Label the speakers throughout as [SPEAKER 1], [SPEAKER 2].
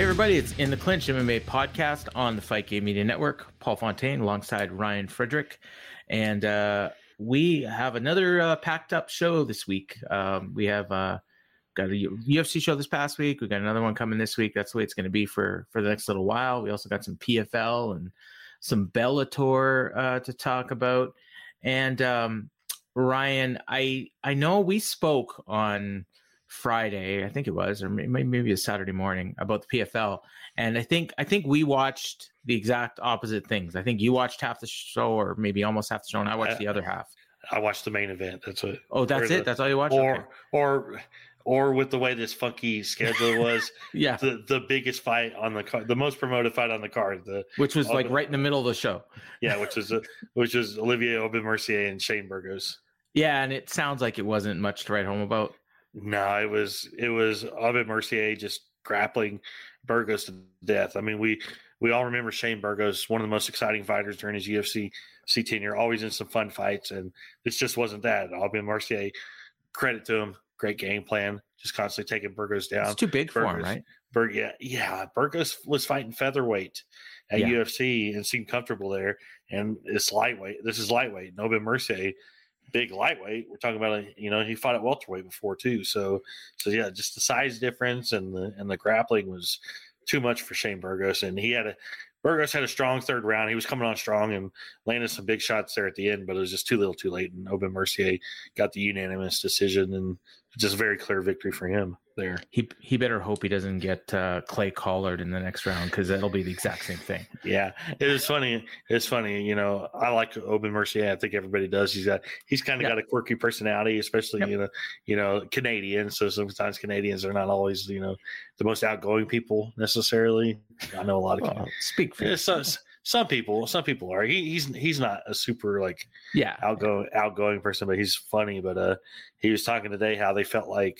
[SPEAKER 1] Hey everybody, it's In the Clinch MMA podcast on the Fight Game Media Network. Paul Fontaine alongside Ryan Frederick. And uh, we have another uh, packed up show this week. Um, we have uh, got a UFC show this past week. We got another one coming this week. That's the way it's going to be for for the next little while. We also got some PFL and some Bellator uh, to talk about. And um, Ryan, I I know we spoke on Friday, I think it was, or maybe maybe a Saturday morning about the PFL, and I think I think we watched the exact opposite things. I think you watched half the show, or maybe almost half the show, and I watched the other half.
[SPEAKER 2] I watched the main event. That's what.
[SPEAKER 1] Oh, that's it.
[SPEAKER 2] the-
[SPEAKER 1] that's all you watched.
[SPEAKER 2] Or
[SPEAKER 1] Okay.
[SPEAKER 2] or or with the way this funky schedule was,
[SPEAKER 1] yeah,
[SPEAKER 2] the the biggest fight on the card, the most promoted fight on the card. The
[SPEAKER 1] which was like
[SPEAKER 2] the-
[SPEAKER 1] right in the middle of the show.
[SPEAKER 2] yeah, which is a, which is Olivier Aubin Mercier and Shane Burgos.
[SPEAKER 1] Yeah, and it sounds like it wasn't much to write home about.
[SPEAKER 2] No, it was it was Aubin Mercier just grappling Burgos to death. I mean, we we all remember Shane Burgos, one of the most exciting fighters during his UFC C tenure, always in some fun fights, and this just wasn't that. Aubin Mercier, credit to him, great game plan, just constantly taking Burgos down.
[SPEAKER 1] It's too big for him, right?
[SPEAKER 2] Bur- yeah, yeah. Burgos was fighting featherweight at
[SPEAKER 1] Yeah.
[SPEAKER 2] UFC and seemed comfortable there. And it's lightweight. This is lightweight. Aubin Mercier, big lightweight. We're talking about, a, you know, he fought at welterweight before too. So, so yeah, just the size difference and the and the grappling was too much for Shane Burgos. And he had a Burgos had a strong third round. He was coming on strong and landed some big shots there at the end, but it was just too little, too late. And Aubin Mercier got the unanimous decision and just a very clear victory for him there.
[SPEAKER 1] He he better hope he doesn't get uh, Clay collared in the next round because that'll be the exact same thing.
[SPEAKER 2] Yeah, it was funny. It's funny, you know. I like Aubin Mercier. I think everybody does. He's got he's kind of
[SPEAKER 1] Yep.
[SPEAKER 2] got a quirky personality, especially
[SPEAKER 1] Yep.
[SPEAKER 2] you know, you know, Canadian. So sometimes Canadians are not always you know the most outgoing people necessarily. I know a lot of
[SPEAKER 1] Well, speak for
[SPEAKER 2] yeah. Some people. Some people are. He, he's he's not a super like
[SPEAKER 1] Yeah,
[SPEAKER 2] outgoing outgoing person, but he's funny. But uh, he was talking today how they felt like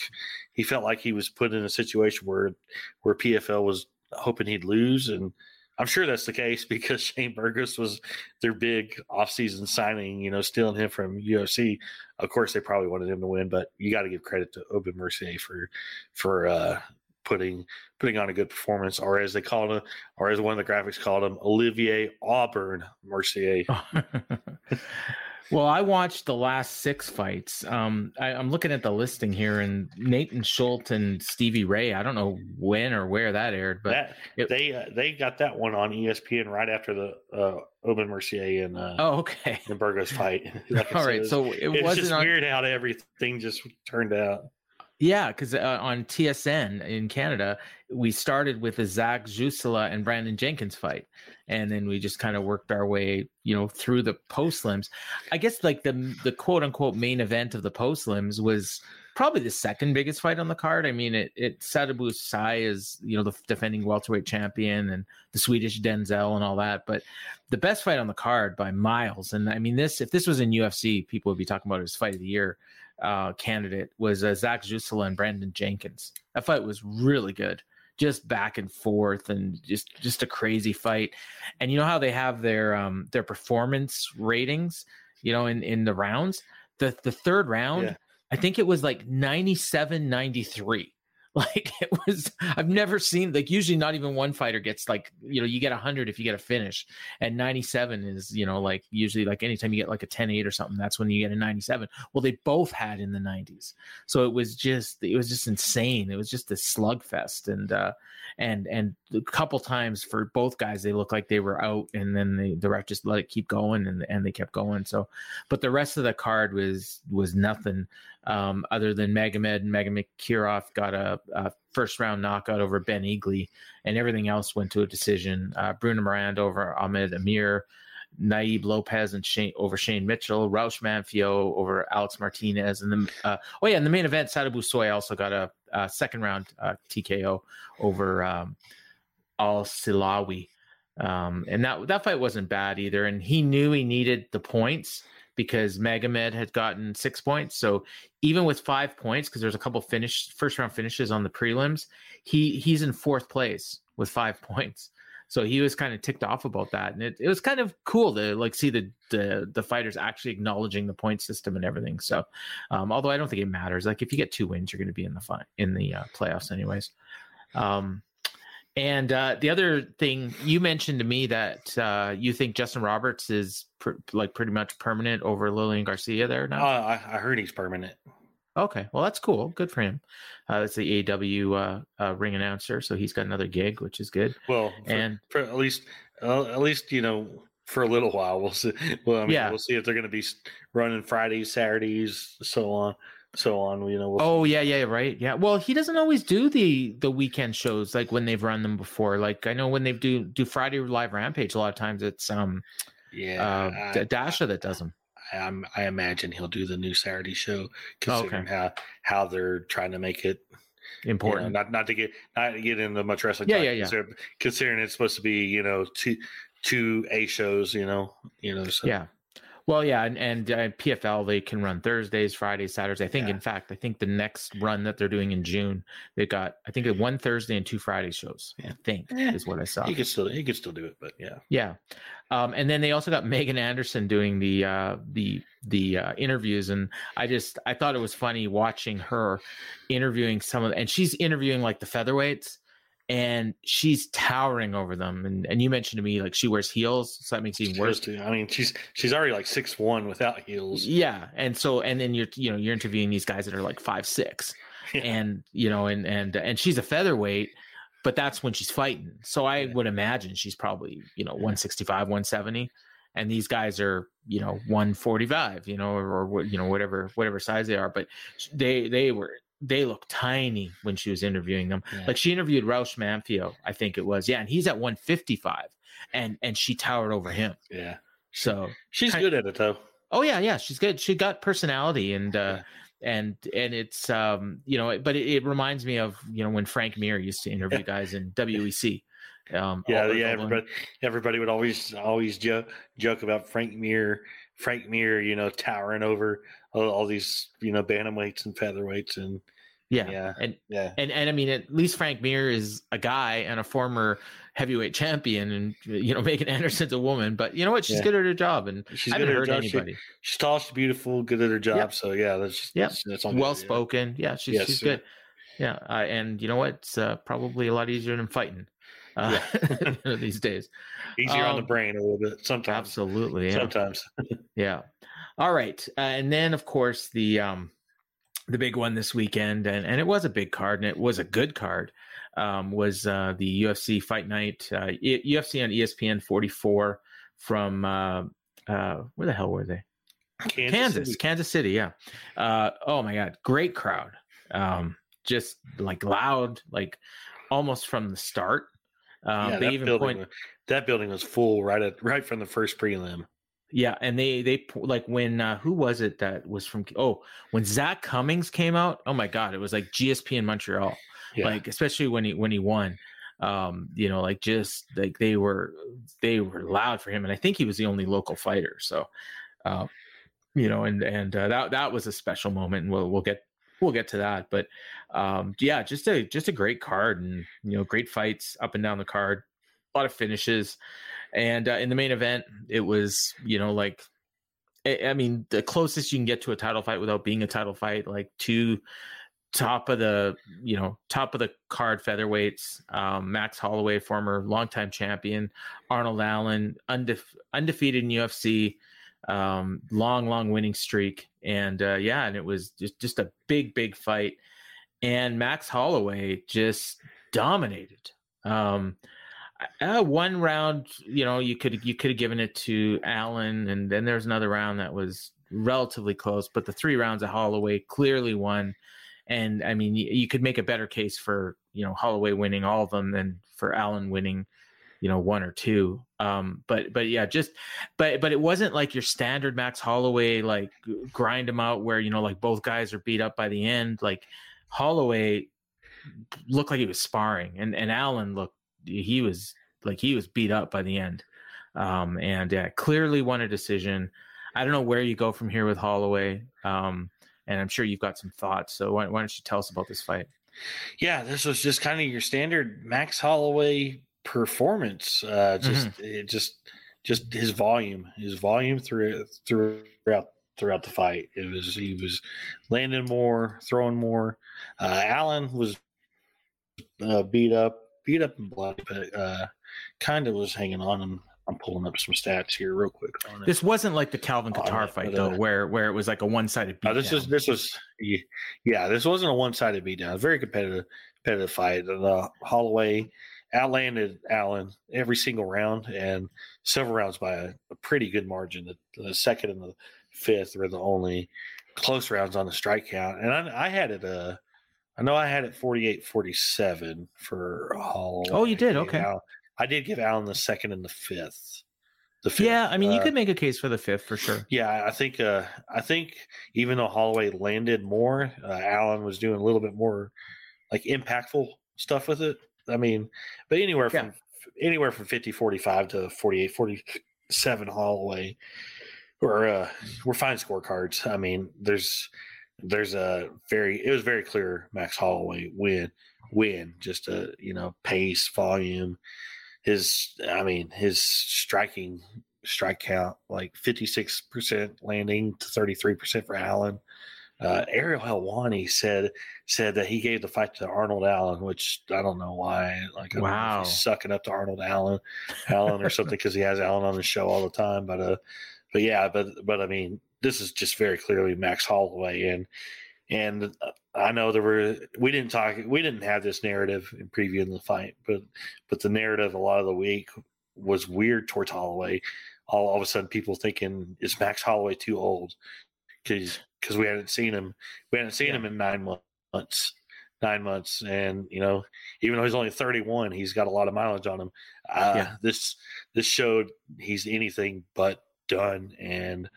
[SPEAKER 2] he felt like he was put in a situation where where PFL was hoping he'd lose, and I'm sure that's the case because Shane Burgos was their big offseason signing. You know, stealing him from UFC. Of course, they probably wanted him to win, but you got to give credit to Aubin Mercier for for uh, putting putting on a good performance, or as they called him, or as one of the graphics called him, Olivier Auburn Mercier.
[SPEAKER 1] well, I watched the last six fights. Um, I, I'm looking at the listing here, and Nathan Schultz and Stevie Ray. I don't know when or where that aired, but
[SPEAKER 2] that
[SPEAKER 1] it-
[SPEAKER 2] they uh, they got that one on ESPN right after the uh, Aubin Mercier and uh,
[SPEAKER 1] oh, okay.
[SPEAKER 2] and Burgos fight. Like
[SPEAKER 1] All right, so it
[SPEAKER 2] it's
[SPEAKER 1] wasn't
[SPEAKER 2] just
[SPEAKER 1] on.
[SPEAKER 2] weird how everything just turned out.
[SPEAKER 1] Yeah, because uh, on TSN in Canada, we started with the Zach Juusola and Brandon Jenkins fight, and then we just kind of worked our way, you know, through the post limbs. I guess like the the quote unquote main event of the post limbs was probably the second biggest fight on the card. I mean, it it Sadibou Sy is you know the defending welterweight champion and the Swedish Denzel and all that, but the best fight on the card by miles. And I mean, this if this was in UFC, people would be talking about it as fight of the year uh, candidate was uh, Zach Juusola and Brandon Jenkins. That fight was really good, just back and forth, and just just a crazy fight. And you know how they have their um, their performance ratings, you know, in in the rounds. The the third round,
[SPEAKER 2] Yeah.
[SPEAKER 1] I think it was like 97 93. Like it was, I've never seen like usually not even one fighter gets like you know you get 100 if you get a finish, and 97 is you know like usually like anytime you get like a 10 8 or something, that's when you get a 97. Well, they both had in the 90s, so it was just it was just insane. It was just a slugfest, and uh, and and a couple times for both guys they looked like they were out, and then the the ref just let it keep going, and and they kept going. So, but the rest of the card was was nothing um, other than Magomed and Magomed Kirov got a, a first round knockout over Ben Egli, and everything else went to a decision. Uh, Bruno Miranda over Ahmed Amir, Naib Lopez and Shane over Shane Mitchell, Raush Manfio over Alex Martinez, and then uh, oh yeah, in the main event, Sadibou Sy also got a, a second round uh, TKO over um, Al Silawi, um, and that that fight wasn't bad either. And he knew he needed the points because Magomed had gotten six points. So even with five points, because there's a couple finish first round finishes on the prelims, he he's in fourth place with five points. So he was kind of ticked off about that, and it, it was kind of cool to like see the, the the fighters actually acknowledging the point system and everything. So, um, although I don't think it matters, like if you get two wins, you're going to be in the fight in the uh, playoffs anyways. Um, and uh, the other thing you mentioned to me that uh, you think Justin Roberts is pr- like pretty much permanent over Lillian Garcia there now.
[SPEAKER 2] Uh, I, I heard he's permanent.
[SPEAKER 1] Okay, well that's cool. Good for him. Uh, that's the AW uh, uh, ring announcer, so he's got another gig, which is good.
[SPEAKER 2] Well, for,
[SPEAKER 1] and
[SPEAKER 2] for at least, uh, at least you know, for a little while, we'll see. Well, I mean,
[SPEAKER 1] Yeah.
[SPEAKER 2] we'll see if they're going to be running Fridays, Saturdays, so on, so on. You know. We'll
[SPEAKER 1] oh yeah, yeah, right, yeah. Well, he doesn't always do the the weekend shows like when they've run them before. Like I know when they do do Friday live Rampage, a lot of times it's um
[SPEAKER 2] yeah.
[SPEAKER 1] uh,
[SPEAKER 2] I-
[SPEAKER 1] Dasha that does them.
[SPEAKER 2] I, I'm, I imagine he'll do the new Saturday show, considering how how they're trying to make it you know,
[SPEAKER 1] Important.
[SPEAKER 2] not not to get not to get into much wrestling.
[SPEAKER 1] Yeah, yeah, yeah.
[SPEAKER 2] Considering it's supposed to be you know two two A shows, you know, you know. So.
[SPEAKER 1] Yeah. Well, yeah, and, and uh, PFL they can run Thursdays, Fridays, Saturdays. I think,
[SPEAKER 2] Yeah.
[SPEAKER 1] in fact, I think the next run that they're doing in June, they got I think one Thursday and two Friday shows. I think
[SPEAKER 2] Eh,
[SPEAKER 1] is what I saw.
[SPEAKER 2] He could still he could still do it, but yeah.
[SPEAKER 1] Yeah, um, and then they also got Megan Anderson doing the uh, the the uh, interviews, and I just I thought it was funny watching her interviewing some of, and she's interviewing like the featherweights, and she's towering over them. And and you mentioned to me like she wears heels, so that makes it even worse.
[SPEAKER 2] to- I mean, she's she's already like six one without heels.
[SPEAKER 1] Yeah, and so and then you're you know you're interviewing these guys that are like five six,
[SPEAKER 2] Yeah.
[SPEAKER 1] and you know and and and she's a featherweight, but that's when she's fighting. So I would imagine she's probably you know 165, 170, and these guys are you know 145, you know or, or what you know whatever whatever size they are, but they they were they look tiny when she was interviewing them.
[SPEAKER 2] Yeah.
[SPEAKER 1] Like she interviewed Raush Manfio, I think it was, yeah, and he's at 155, and and she towered over him.
[SPEAKER 2] yeah,
[SPEAKER 1] So
[SPEAKER 2] she's
[SPEAKER 1] Kind-
[SPEAKER 2] good at it though.
[SPEAKER 1] Oh yeah, yeah, she's good. She got personality and uh and and it's um you know, but it, it reminds me of you know when Frank Mir used to interview guys in WEC. Um,
[SPEAKER 2] Yeah, yeah. Everybody, everybody would always always joke joke about Frank Mir, Frank Mir, you know, towering over all, all these you know bantamweights and featherweights, and
[SPEAKER 1] yeah.
[SPEAKER 2] yeah.
[SPEAKER 1] and
[SPEAKER 2] yeah,
[SPEAKER 1] and and I mean, at least Frank Mir is a guy and a former heavyweight champion, and you know, Megan Anderson's a woman, but you know what? She's
[SPEAKER 2] Yeah.
[SPEAKER 1] good at her job, and
[SPEAKER 2] she's
[SPEAKER 1] I
[SPEAKER 2] good at her job. She- she's tall, she's beautiful, good at her job.
[SPEAKER 1] Yep.
[SPEAKER 2] So yeah, that's
[SPEAKER 1] Yep.
[SPEAKER 2] that's, that's
[SPEAKER 1] well spoken. Yeah, she's
[SPEAKER 2] Yes,
[SPEAKER 1] she's
[SPEAKER 2] yeah.
[SPEAKER 1] good. Yeah, uh, and you know what? It's uh, probably a lot easier than fighting uh, these days.
[SPEAKER 2] Easier on the
[SPEAKER 1] Um,
[SPEAKER 2] brain a little bit sometimes.
[SPEAKER 1] Absolutely. Yeah.
[SPEAKER 2] Sometimes.
[SPEAKER 1] Yeah. All right. Uh, and then of course the um the big one this weekend and and it was a big card and it was a good card um was uh the UFC fight night uh E- UFC on ESPN 44 from uh uh where the hell were they?
[SPEAKER 2] Kansas,
[SPEAKER 1] Kansas,
[SPEAKER 2] City.
[SPEAKER 1] Kansas City, yeah. Uh oh my god, great crowd. Um just like loud like almost from the start. Um
[SPEAKER 2] yeah,
[SPEAKER 1] they
[SPEAKER 2] that
[SPEAKER 1] even
[SPEAKER 2] building,
[SPEAKER 1] point
[SPEAKER 2] was, that building was full right at right from the first prelim.
[SPEAKER 1] Yeah, and they they like when uh, who was it that was from? Oh, when Zach Cummings came out. Oh my God, it was like GSP in Montreal.
[SPEAKER 2] Yeah.
[SPEAKER 1] Like especially when he when he won. Um, you know, like just like they were they were loud for him, and I think he was the only local fighter. So, uh, you know, and and uh, that that was a special moment, and we'll we'll get we'll get to that. But um, yeah, just a just a great card, and you know, great fights up and down the card, a lot of finishes. And uh, in the main event, it was you know like, I, mean, the closest you can get to a title fight without being a title fight, like two top of the you know top of the card featherweights. Um, Max Holloway, former longtime champion, Arnold Allen, undefe- undefeated in UFC, um, long long winning streak, and uh, yeah, and it was just just a big big fight, and Max Holloway just dominated. Um, uh, one round, you know, you could you could have given it to Allen, and then there's another round that was relatively close, but the three rounds of Holloway clearly won. And I mean, you, you could make a better case for you know Holloway winning all of them than for Allen winning you know one or two um but but yeah just but but it wasn't like your standard max holloway like grind them out where you know like both guys are beat up by the end like holloway looked like he was sparring and and allen looked he was like he was beat up by the end um and yeah clearly won a decision i don't know where you go from here with holloway um and i'm sure you've got some thoughts so why, why don't you tell us about this fight
[SPEAKER 2] yeah this was just kind of your standard max holloway performance. Uh, just mm-hmm. it just just his volume, his volume through throughout throughout the fight. It was he was landing more, throwing more. Uh, Allen was uh, beat up, beat up and bloody, but uh, kind of was hanging on. And I'm pulling up some stats here real quick.
[SPEAKER 1] This wasn't like the Calvin Kattar fight but, though, uh, where where it was like a one sided
[SPEAKER 2] this is this was yeah, this wasn't a one sided beatdown. Very competitive competitive fight. The Holloway outlanded Allen every single round and several rounds by a, a pretty good margin. The, the, second and the fifth were the only close rounds on the strike count. And I, I had it, uh, I know I had it 48 47 for Hall.
[SPEAKER 1] Oh, you did? Okay.
[SPEAKER 2] I did give Allen the second and the fifth.
[SPEAKER 1] The fifth. Yeah, I mean, you uh, could make a case for the fifth for sure.
[SPEAKER 2] Yeah, I think. Uh, I think even though Holloway landed more, uh, Allen was doing a little bit more like impactful stuff with it. I mean, but anywhere from yeah. anywhere from 50 45 to 48 47 Holloway or uh we're fine scorecards. I mean, there's there's a very it was very clear Max Holloway win win just a you know pace volume his I mean his striking strike count like 56% landing to 33% for Allen uh, Ariel Helwani said said that he gave the fight to Arnold Allen, which I don't know why. Like, I wow, he's sucking up to Arnold Allen, Allen or something because he has Allen on the show all the time. But uh, but yeah, but but I mean, this is just very clearly Max Holloway, and and uh, I know there were we didn't talk we didn't have this narrative in previewing the fight, but but the narrative a lot of the week was weird towards Holloway. All, all of a sudden, people thinking is Max Holloway too old? Because because we hadn't seen him. We hadn't seen yeah. him in nine months. Nine months, and you know, even though he's only 31, he's got a lot of mileage on him. Uh, yeah. This this showed he's anything but done, and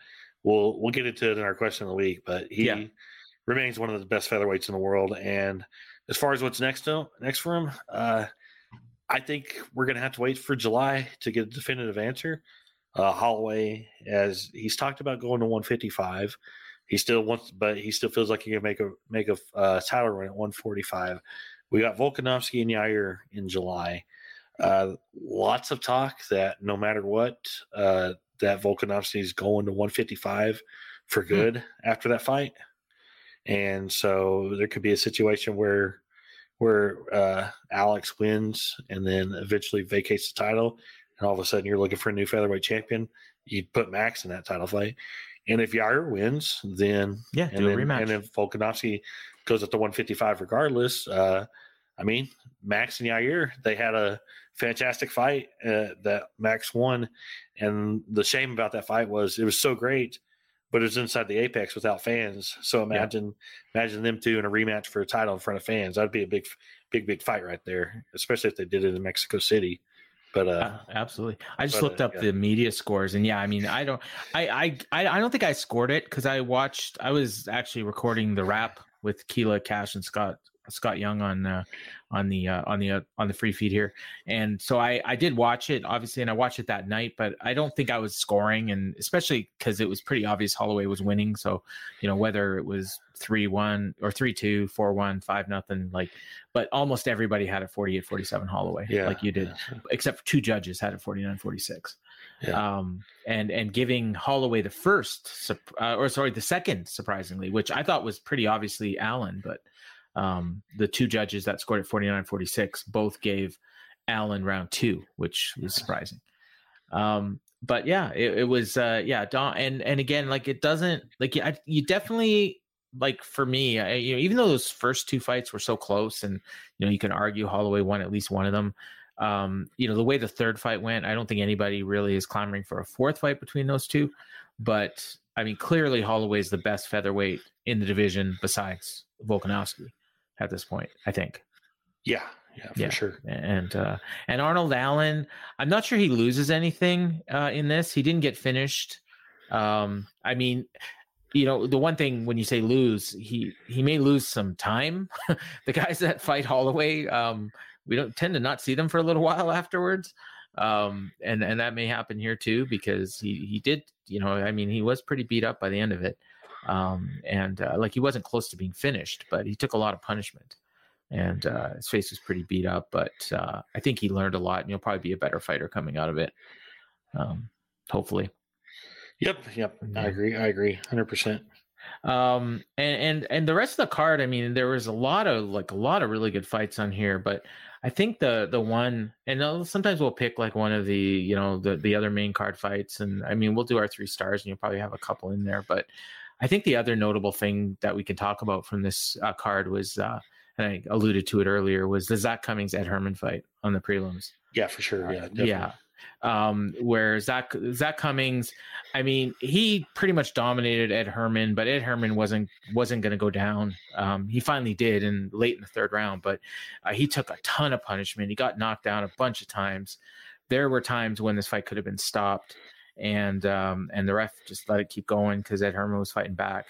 [SPEAKER 2] we'll we'll get into it in our question of the week. But he yeah. remains one of the best featherweights in the world. And as far as what's next to, next for him, uh, I think we're going to have to wait for July to get a definitive answer. Uh, Holloway, as he's talked about going to 155, he still wants, but he still feels like he can make a make a uh, title run at 145. We got Volkanovski and Yair in July. Uh, lots of talk that no matter what, uh, that Volkanovski is going to 155 for hmm. good hmm. after that fight, and so there could be a situation where where uh, Alex wins and then eventually vacates the title, and all of a sudden you're looking for a new featherweight champion. You put Max in that title fight. And if Yair wins, then
[SPEAKER 1] yeah,
[SPEAKER 2] and
[SPEAKER 1] then, rematch.
[SPEAKER 2] And if Volkanovski goes up to 155 regardless, uh, I mean, Max and Yair, they had a fantastic fight uh, that Max won. And the shame about that fight was it was so great, but it was inside the Apex without fans. So imagine, yeah. imagine them two in a rematch for a title in front of fans. That'd be a big, big, big fight right there, especially if they did it in Mexico City. But uh, uh,
[SPEAKER 1] absolutely, I just but, looked uh, up yeah. the media scores, and yeah, I mean, I don't, I, I, I don't think I scored it because I watched. I was actually recording the rap with Keela Cash and Scott Scott Young on uh, on the uh, on the uh, on the free feed here, and so I I did watch it obviously, and I watched it that night, but I don't think I was scoring, and especially because it was pretty obvious Holloway was winning. So you know whether it was three one or three two, four one, five nothing, like, but almost everybody had a 48 47 Holloway, yeah, like you did, yeah. except for two judges had a 49 46. Yeah. Um, and and giving Holloway the first, uh, or sorry, the second, surprisingly, which I thought was pretty obviously Allen, but um, the two judges that scored at 49 46 both gave Allen round two, which was surprising. Um, but yeah, it, it was uh, yeah, Don, and and again, like it doesn't like I, you definitely like for me, I, you know, even though those first two fights were so close, and you know, you can argue Holloway won at least one of them. Um, you know, the way the third fight went, I don't think anybody really is clamoring for a fourth fight between those two. But I mean, clearly Holloway is the best featherweight in the division besides Volkanovski at this point. I think.
[SPEAKER 2] Yeah, yeah, for
[SPEAKER 1] Yeah.
[SPEAKER 2] sure.
[SPEAKER 1] and uh and Arnold Allen, I'm not sure he loses anything uh in this. He didn't get finished. Um I mean, you know, the one thing when you say lose, he he may lose some time. the guys that fight Holloway, um we don't tend to not see them for a little while afterwards. Um and and that may happen here too because he he did, you know, I mean, he was pretty beat up by the end of it. Um and uh, like he wasn't close to being finished, but he took a lot of punishment and uh, his face was pretty beat up. But uh, I think he learned a lot, and he'll probably be a better fighter coming out of it. Um, hopefully.
[SPEAKER 2] Yep, yep. I agree. I agree. Hundred percent.
[SPEAKER 1] Um, and and and the rest of the card, I mean, there was a lot of like a lot of really good fights on here, but I think the the one, and uh, sometimes we'll pick like one of the you know the the other main card fights, and I mean we'll do our three stars, and you'll probably have a couple in there, but I think the other notable thing that we can talk about from this uh, card was. uh and I alluded to it earlier was the Zach Cummings Ed Herman fight on the prelims.
[SPEAKER 2] Yeah, for sure. Yeah, definitely.
[SPEAKER 1] yeah. Um, where Zach Zach Cummings, I mean, he pretty much dominated Ed Herman, but Ed Herman wasn't wasn't going to go down. Um, he finally did in late in the third round, but uh, he took a ton of punishment. He got knocked down a bunch of times. There were times when this fight could have been stopped, and um, and the ref just let it keep going because Ed Herman was fighting back.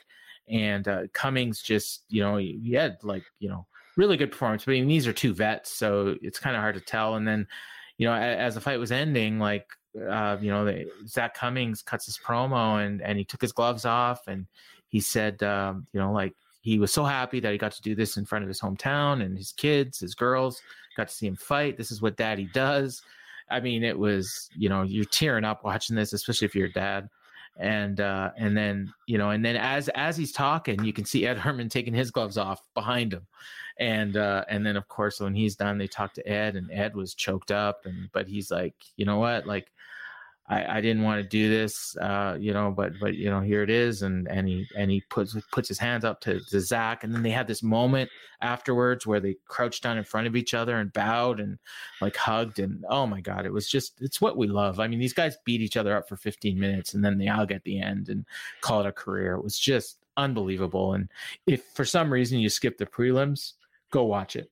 [SPEAKER 1] And uh, Cummings just, you know, he had like, you know, really good performance. But I mean, these are two vets, so it's kind of hard to tell. And then, you know, a- as the fight was ending, like, uh, you know, the, Zach Cummings cuts his promo and and he took his gloves off and he said, um, you know, like he was so happy that he got to do this in front of his hometown and his kids, his girls got to see him fight. This is what daddy does. I mean, it was, you know, you're tearing up watching this, especially if you're a dad. And uh, and then you know, and then as as he's talking, you can see Ed Herman taking his gloves off behind him, and uh, and then of course when he's done, they talk to Ed, and Ed was choked up, and but he's like, you know what, like I, I didn't want to do this, uh, you know, but but you know here it is, and and he and he puts puts his hands up to, to Zach, and then they had this moment afterwards where they crouched down in front of each other and bowed and like hugged, and oh my god, it was just it's what we love. I mean, these guys beat each other up for 15 minutes, and then they hug at the end and call it a career. It was just unbelievable. And if for some reason you skip the prelims, go watch it.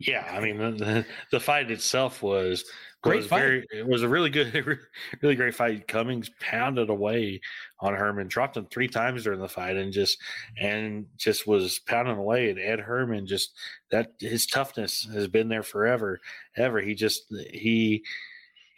[SPEAKER 2] Yeah, I mean the, the, fight itself was
[SPEAKER 1] Great
[SPEAKER 2] was
[SPEAKER 1] fight.
[SPEAKER 2] Very, it was a really good, really great fight. Cummings pounded away on Herman, dropped him three times during the fight, and just and just was pounding away. And Ed Herman just that his toughness has been there forever, ever. He just he,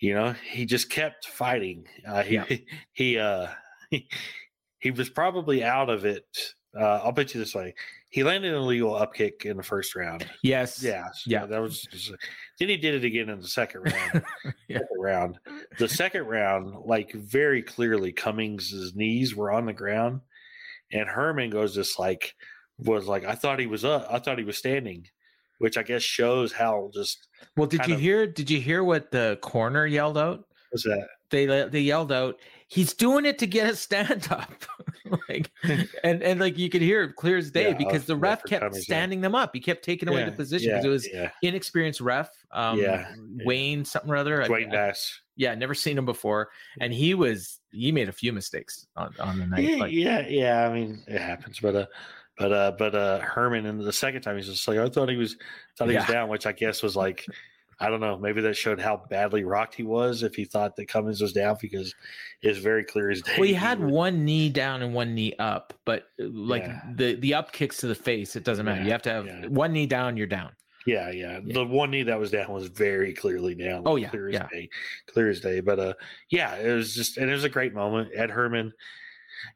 [SPEAKER 2] you know, he just kept fighting. Uh, he
[SPEAKER 1] Yeah.
[SPEAKER 2] he uh he, he was probably out of it. Uh, I'll put you this way: he landed an illegal upkick in the first round.
[SPEAKER 1] Yes.
[SPEAKER 2] Yeah, so
[SPEAKER 1] Yeah.
[SPEAKER 2] that was. just- then he did it again in the second round.
[SPEAKER 1] Yeah.
[SPEAKER 2] Second round, the second round, like very clearly, Cummings' knees were on the ground, and Herman goes just like was like I thought he was up. I thought he was standing, which I guess shows how just
[SPEAKER 1] Well, did you
[SPEAKER 2] of-
[SPEAKER 1] hear? Did you hear what the corner yelled out?
[SPEAKER 2] was that.
[SPEAKER 1] They they yelled out, "He's doing it to get a stand up," like, and and like you could hear it clear as day
[SPEAKER 2] Yeah,
[SPEAKER 1] because the ref kept
[SPEAKER 2] yeah.
[SPEAKER 1] standing them up. He kept taking away the
[SPEAKER 2] Yeah,
[SPEAKER 1] position
[SPEAKER 2] yeah,
[SPEAKER 1] because it was
[SPEAKER 2] yeah.
[SPEAKER 1] inexperienced ref. Um,
[SPEAKER 2] Yeah, yeah.
[SPEAKER 1] Wayne something or other.
[SPEAKER 2] Dwayne
[SPEAKER 1] I- yeah, never seen him before, and he was he made a few mistakes on on the night.
[SPEAKER 2] Yeah,
[SPEAKER 1] like,
[SPEAKER 2] yeah, yeah. I mean, it happens, but uh, but uh, but uh, Herman, and the second time he's just like, I thought he was, thought he was down, which I guess was like, I don't know, maybe that showed how badly rocked he was if he thought that Cummings was down because it's very clear as day.
[SPEAKER 1] Well, he had one knee down and one knee up, but like
[SPEAKER 2] Yeah.
[SPEAKER 1] the the up kicks to the face, it doesn't matter.
[SPEAKER 2] Yeah,
[SPEAKER 1] You have to have
[SPEAKER 2] yeah.
[SPEAKER 1] one knee down, you're down.
[SPEAKER 2] Yeah, yeah. The one knee that was down was very clearly down.
[SPEAKER 1] Oh, yeah,
[SPEAKER 2] clear as day, clear as day. But uh, yeah, it was just, and it was a great moment. Ed Herman,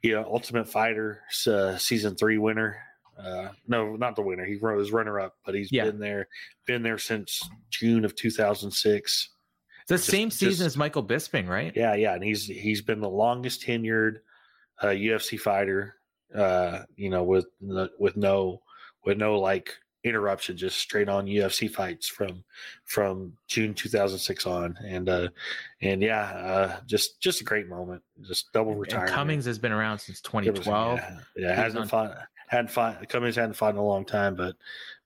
[SPEAKER 2] you know, Ultimate Fighter uh, season three winner. Uh, no, not the winner. He was runner up, but he's
[SPEAKER 1] Yeah.
[SPEAKER 2] been there, been there since June of 2006.
[SPEAKER 1] It's the
[SPEAKER 2] Just-
[SPEAKER 1] same season
[SPEAKER 2] just-
[SPEAKER 1] as Michael Bisping, right?
[SPEAKER 2] Yeah, yeah, and he's he's been the longest tenured uh, UFC fighter. Uh, you know, with with no with no like interruption, just straight on UFC fights from from June 2006 on, and uh, and yeah, uh, just just a great moment, just double
[SPEAKER 1] And
[SPEAKER 2] retirement.
[SPEAKER 1] Cummings has been around since
[SPEAKER 2] It was-
[SPEAKER 1] 2012.
[SPEAKER 2] yeah, yeah hasn't
[SPEAKER 1] on-
[SPEAKER 2] fought hadn't fought the Cummings hadn't fought in a long time, but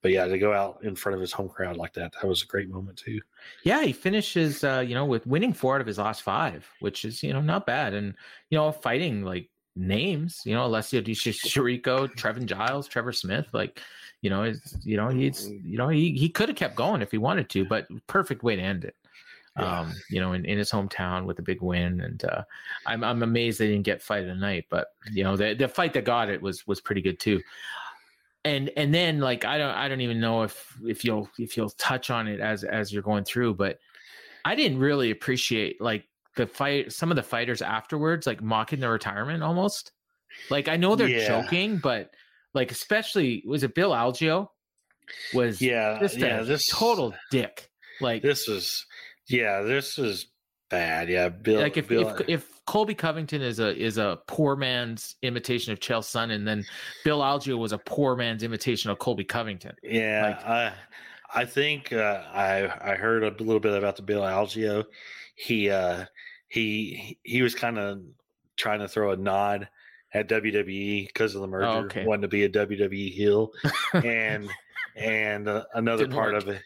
[SPEAKER 2] but yeah, to go out in front of his home crowd like that, that was a great moment too.
[SPEAKER 1] Yeah, he finishes, uh, you know, with winning four out of his last five, which is, you know, not bad. And, you know, fighting like names, you know, Alessio Di Chirico, Trevin Giles, Trevor Smith, like, you know, is you know, he's you know, he he could have kept going if he wanted to, but perfect way to end it.
[SPEAKER 2] Yeah.
[SPEAKER 1] Um, you know, in, in his hometown with a big win. And uh I'm I'm amazed they didn't get fight of the night, but you know, the the fight that got it was was pretty good too. And and then like I don't I don't even know if if you'll if you'll touch on it as as you're going through, but I didn't really appreciate like the fight some of the fighters afterwards like mocking their retirement almost like i know they're
[SPEAKER 2] Yeah.
[SPEAKER 1] joking but like especially was it bill algeo was
[SPEAKER 2] Yeah, yeah.
[SPEAKER 1] a
[SPEAKER 2] This
[SPEAKER 1] total dick like
[SPEAKER 2] This was, yeah, this is bad. Yeah, Bill.
[SPEAKER 1] like if,
[SPEAKER 2] Bill,
[SPEAKER 1] if if colby covington is a is a poor man's imitation of chael sonnen and then bill algeo was a poor man's imitation of colby covington
[SPEAKER 2] Yeah,
[SPEAKER 1] Like-
[SPEAKER 2] I I think uh, I I heard a little bit about the Bill Algeo. He uh, he he was kind of trying to throw a nod at WWE because of the merger,
[SPEAKER 1] Oh, okay.
[SPEAKER 2] wanting to be a WWE heel, and and uh, another
[SPEAKER 1] Didn't
[SPEAKER 2] part
[SPEAKER 1] work.
[SPEAKER 2] of it,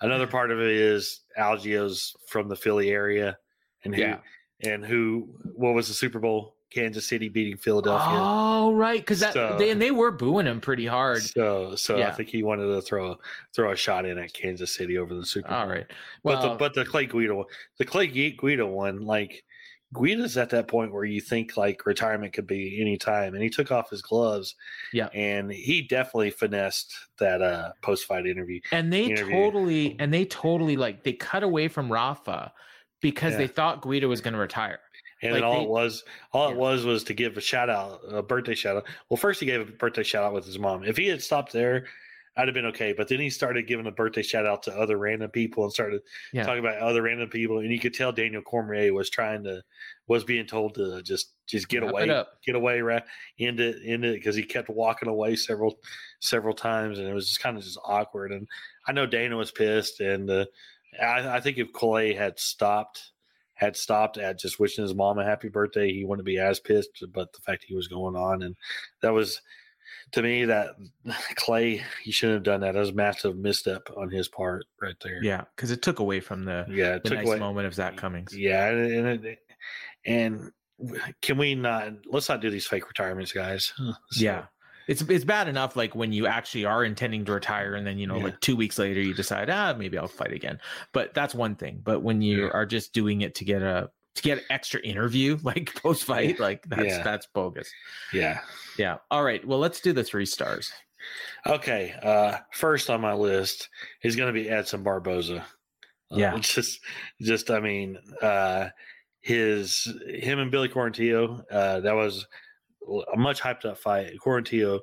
[SPEAKER 2] another part of it is Algeo's from the Philly area, and who
[SPEAKER 1] Yeah.
[SPEAKER 2] and who what was the Super Bowl? Kansas City beating Philadelphia.
[SPEAKER 1] oh right because that
[SPEAKER 2] So-
[SPEAKER 1] they, and they were booing him pretty hard
[SPEAKER 2] So, so I think he wanted to throw a throw a shot in at Kansas City over the Super Bowl.
[SPEAKER 1] all right
[SPEAKER 2] But the
[SPEAKER 1] well
[SPEAKER 2] but the Clay Guida one, the Clay Gu- Guida one, like Guida's at that point where you think like retirement could be any time, and he took off his gloves.
[SPEAKER 1] Yeah.
[SPEAKER 2] and he definitely finessed that uh post fight interview.
[SPEAKER 1] and they
[SPEAKER 2] interview.
[SPEAKER 1] totally and they totally like they cut away from Rafa because
[SPEAKER 2] Yeah.
[SPEAKER 1] they thought Guida was going to retire.
[SPEAKER 2] And
[SPEAKER 1] Like
[SPEAKER 2] all
[SPEAKER 1] they-
[SPEAKER 2] it was, all
[SPEAKER 1] Yeah.
[SPEAKER 2] it was, was to give a shout out, a birthday shout out. Well, first he gave a birthday shout out with his mom. If he had stopped there, I'd have been okay. But then he started giving a birthday shout out to other random people and started
[SPEAKER 1] Yeah.
[SPEAKER 2] talking about other random people. And you could tell Daniel Cormier was trying to, was being told to just, just get
[SPEAKER 1] Wrap
[SPEAKER 2] away, get away, right? End it, end it, because he kept walking away several, several times, and it was just kind of just awkward. And I know Dana was pissed, and uh, I, I think if Clay had stopped had stopped at just wishing his mom a happy birthday, he wouldn't be as pissed. But the fact he was going on, and that was to me that Clay, he shouldn't have done that. That was a massive misstep on his part, right there.
[SPEAKER 1] Yeah, because it took away from the,
[SPEAKER 2] yeah, it
[SPEAKER 1] the
[SPEAKER 2] took
[SPEAKER 1] nice
[SPEAKER 2] away.
[SPEAKER 1] moment of Zach Cummings.
[SPEAKER 2] Yeah, and it, and can we not? Let's not do these fake retirements, guys. So-
[SPEAKER 1] Yeah. It's it's bad enough like when you actually are intending to retire and then you know
[SPEAKER 2] Yeah.
[SPEAKER 1] like 2 weeks later you decide ah maybe I'll fight again. But that's one thing. But when you
[SPEAKER 2] Yeah.
[SPEAKER 1] are just doing it to get a to get an extra interview like post fight like that's
[SPEAKER 2] Yeah.
[SPEAKER 1] that's bogus.
[SPEAKER 2] yeah.
[SPEAKER 1] Yeah. All right. Well, let's do the 3 stars.
[SPEAKER 2] Okay. Uh, first on my list is going to be Edson Barboza. Uh,
[SPEAKER 1] Yeah.
[SPEAKER 2] Just, just, I mean, uh, his, him and Billy Quarantillo, uh, that was a much hyped up fight. Quarantillo,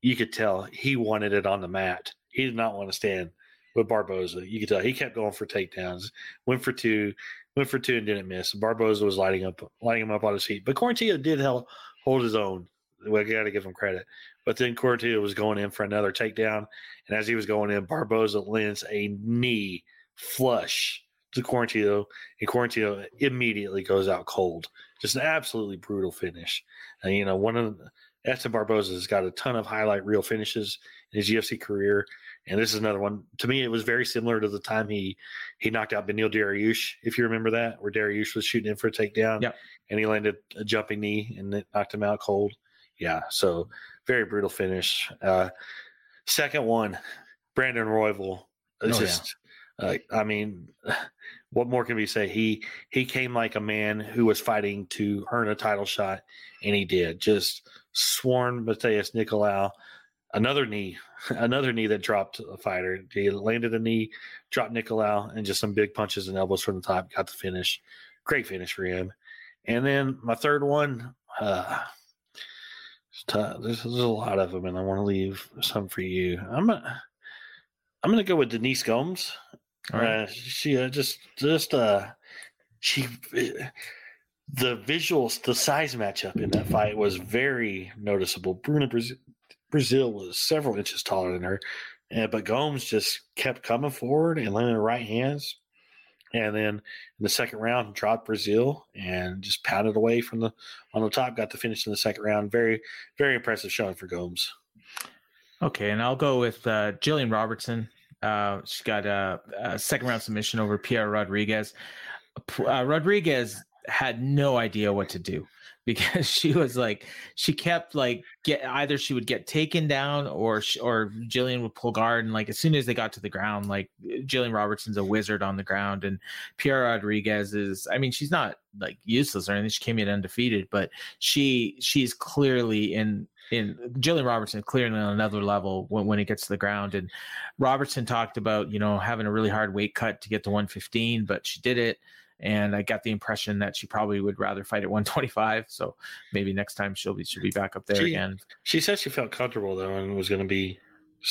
[SPEAKER 2] you could tell he wanted it on the mat. He did not want to stand with Barboza. You could tell he kept going for takedowns, went for two, went for two and didn't miss. Barboza was lighting up, lighting him up on his feet. But Quarantillo did held, hold his own. We got to give him credit. But then Quarantillo was going in for another takedown, and as he was going in, Barboza lands a knee flush to Quarantillo, and Quarantillo immediately goes out cold. Just an absolutely brutal finish. And you know, one of Edson Barboza has got a ton of highlight reel finishes in his UFC career, and this is another one. To me, it was very similar to the time he he knocked out Beneil Dariush, if you remember that, where Dariush was shooting in for a takedown,
[SPEAKER 1] Yep.
[SPEAKER 2] and he landed a jumping knee and it knocked him out cold. Yeah, so very brutal finish. Uh, second one, Brandon Royval.
[SPEAKER 1] Oh, yeah.
[SPEAKER 2] uh, I mean, what more can we say? He he came like a man who was fighting to earn a title shot, and he did. Just sworn Matheus Nicolau, another knee, another knee that dropped a fighter. He landed a knee, dropped Nicolau, and just some big punches and elbows from the top. Got the finish. Great finish for him. And then my third one, uh. There's, there's a lot of them, and I want to leave some for you. I'm gonna, I'm gonna go with Denise Gomes.
[SPEAKER 1] Right.
[SPEAKER 2] Uh, she uh, just just uh she the visuals the size matchup in that fight was very noticeable. Bruna Brasil, was several inches taller than her, and but Gomes just kept coming forward and landing right hands. And then in the second round, dropped Brasil and just pounded away from the on the top. Got the finish in the second round. Very, very impressive showing for Gomes.
[SPEAKER 1] Okay, and I'll go with uh, Jillian Robertson. Uh, she got a, a second round submission over Piera Rodriguez. Uh, Rodriguez had no idea what to do. Because she was like she kept like get either she would get taken down or she, or Jillian would pull guard and like as soon as they got to the ground like eh, Jillian Robertson's a wizard on the ground and Piera Rodriguez is I mean she's not like useless or anything she came in undefeated but she she's clearly in in Jillian Robertson clearly on another level when, when it gets to the ground. And Robertson talked about, you know, having a really hard weight cut to get to 115, but she did it. And I got the impression that she probably would rather fight at 125. So maybe next time she'll be she'll be back up there
[SPEAKER 2] She-
[SPEAKER 1] again.
[SPEAKER 2] She said she felt comfortable though and was going to be.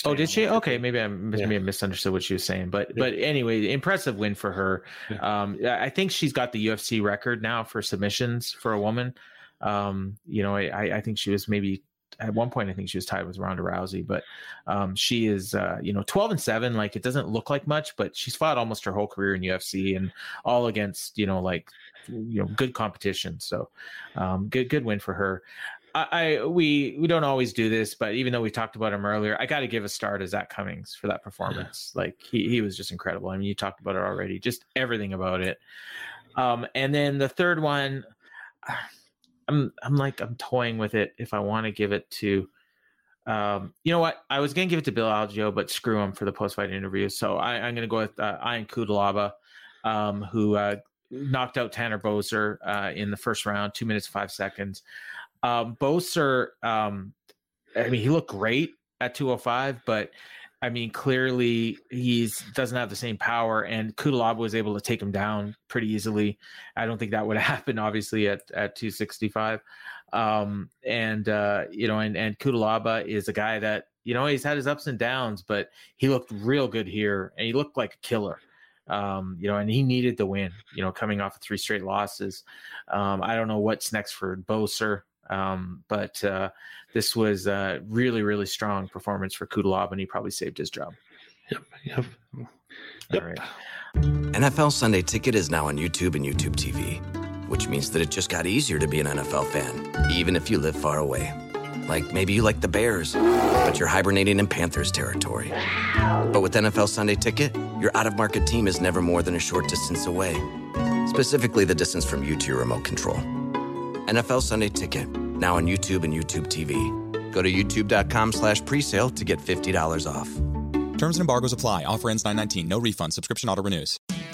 [SPEAKER 1] Oh, did she? Okay, maybe I mis-
[SPEAKER 2] Yeah.
[SPEAKER 1] may have misunderstood what she was saying, but
[SPEAKER 2] Yeah.
[SPEAKER 1] but anyway, impressive win for her.
[SPEAKER 2] Yeah.
[SPEAKER 1] Um, I I think she's got the UFC record now for submissions for a woman. Um, you know, I I- I think she was maybe at one point I think she was tied with Ronda Rousey, but um, she is uh, you know twelve and seven. Like it doesn't look like much, but she's fought almost her whole career in UFC and all against you know like you know good competition. So um, good good win for her. I, I we we don't always do this, but even though we talked about him earlier, I got to give a star to Zach Cummings for that performance. Like he he was just incredible. I mean, you talked about it already, just everything about it. Um, and then the third one, I'm I'm like I'm toying with it if I want to give it to. Um, you know what? I was gonna give it to Bill Algeo, but screw him for the post fight interview. So I, I'm gonna go with uh, Ion Cutelaba, um, who uh, knocked out Tanner Boser uh, in the first round, two minutes five seconds. Um, Boser, um, I mean, he looked great at 205, but I mean, clearly he's doesn't have the same power, and Cutelaba was able to take him down pretty easily. I don't think that would happen, obviously, at at 265. Um, and uh, you know, and and Cutelaba is a guy that you know he's had his ups and downs, but he looked real good here, and he looked like a killer. Um, you know, and he needed the win. You know, coming off of three straight losses. Um, I don't know what's next for Boser, um, but uh, this was a really, really strong performance for Cutelaba, and he probably saved his job.
[SPEAKER 2] Yep. Yep.
[SPEAKER 1] All
[SPEAKER 2] Yep.
[SPEAKER 1] right.
[SPEAKER 3] NFL Sunday Ticket is now on YouTube and YouTube TV, which means that it just got easier to be an NFL fan, even if you live far away. Like maybe you like the Bears, but you're hibernating in Panthers territory. But with NFL Sunday Ticket, your out of market team is never more than a short distance away, specifically the distance from you to your remote control. NFL Sunday Ticket, now on YouTube and YouTube TV. Go to youtube.com slash presale to get $50 off.
[SPEAKER 4] Terms and embargoes apply. Offer ends 919. No refund. Subscription auto renews.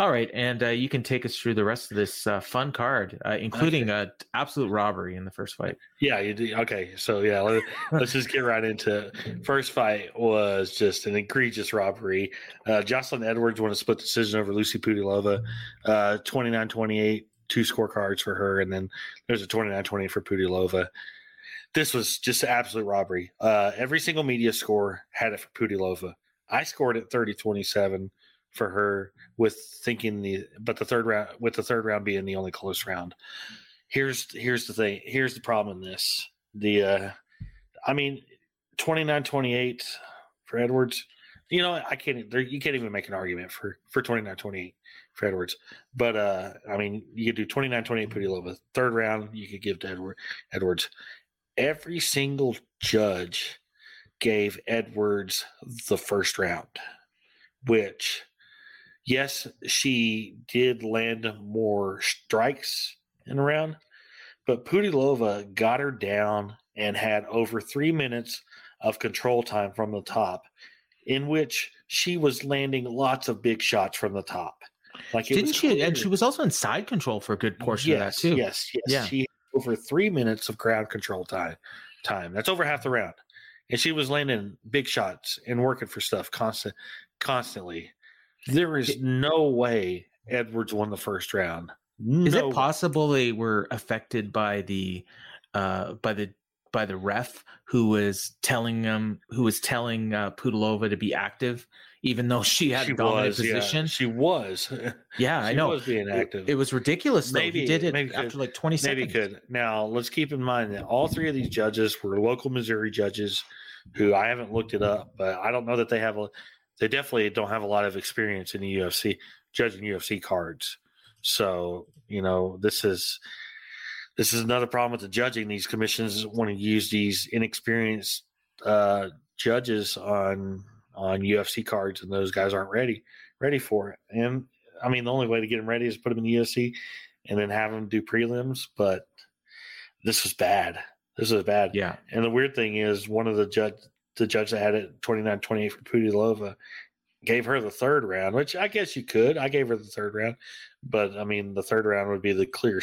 [SPEAKER 1] All right, and uh, you can take us through the rest of this uh, fun card, uh, including a absolute robbery in the first fight.
[SPEAKER 2] Yeah, you do. Okay, so yeah, let, us just get right into it. First fight was just an egregious robbery. Uh, Jocelyn Edwards won a split decision over Lucie Pudilova, uh, 29-28, two scorecards for her, and then there's a 29-28 for Pudilova. This was just an absolute robbery. Uh, every single media score had it for Pudilova. I scored it 30-27 for her with thinking the but the third round with the third round being the only close round. Here's here's the thing. Here's the problem in this. The uh I mean 29-28 for Edwards. You know, I can't there, you can't even make an argument for for 29-28 for Edwards. But uh I mean, you could do 29-28 Pudilova. Third round you could give to Edward Edwards. Every single judge gave Edwards the first round, which yes, she did land more strikes in a round, but Pudilova got her down and had over three minutes of control time from the top, in which she was landing lots of big shots from the top. Like it
[SPEAKER 1] Didn't she? And she was also in side control for a good portion
[SPEAKER 2] yes,
[SPEAKER 1] of that too.
[SPEAKER 2] Yes, yes.
[SPEAKER 1] Yeah.
[SPEAKER 2] She had over three minutes of ground control time. Time. That's over half the round. And she was landing big shots and working for stuff constant constantly. There is no way Edwards won the first round.
[SPEAKER 1] Is
[SPEAKER 2] No
[SPEAKER 1] it possible they were affected by the uh by the by the ref who was telling him who was telling uh, Pudilova to be active, even though she had
[SPEAKER 2] She
[SPEAKER 1] a dominant
[SPEAKER 2] was, yeah.
[SPEAKER 1] position.
[SPEAKER 2] She was.
[SPEAKER 1] Yeah, I know She
[SPEAKER 2] was being active.
[SPEAKER 1] It, was ridiculous. Though.
[SPEAKER 2] Maybe-
[SPEAKER 1] he did it
[SPEAKER 2] maybe
[SPEAKER 1] after
[SPEAKER 2] could-
[SPEAKER 1] like twenty
[SPEAKER 2] Maybe
[SPEAKER 1] seconds.
[SPEAKER 2] could. Now let's keep in mind that all three of these judges were local Missouri judges, who I haven't looked it up, but I don't know that they have a. They definitely don't have a lot of experience in the UFC judging UFC cards. So you know this is this is another problem with the judging. These commissions want to use these inexperienced uh, judges on on UFC cards, and those guys aren't ready ready for it. And I mean, the only way to get them ready is put them in the UFC and then have them do prelims. But this was bad. This was bad.
[SPEAKER 1] Yeah,
[SPEAKER 2] And the weird thing is, one of the judge, the judge that had it 29-28 for Pudilova, gave her the third round, which I guess you could. I gave her the third round, but I mean, the third round would be the clear,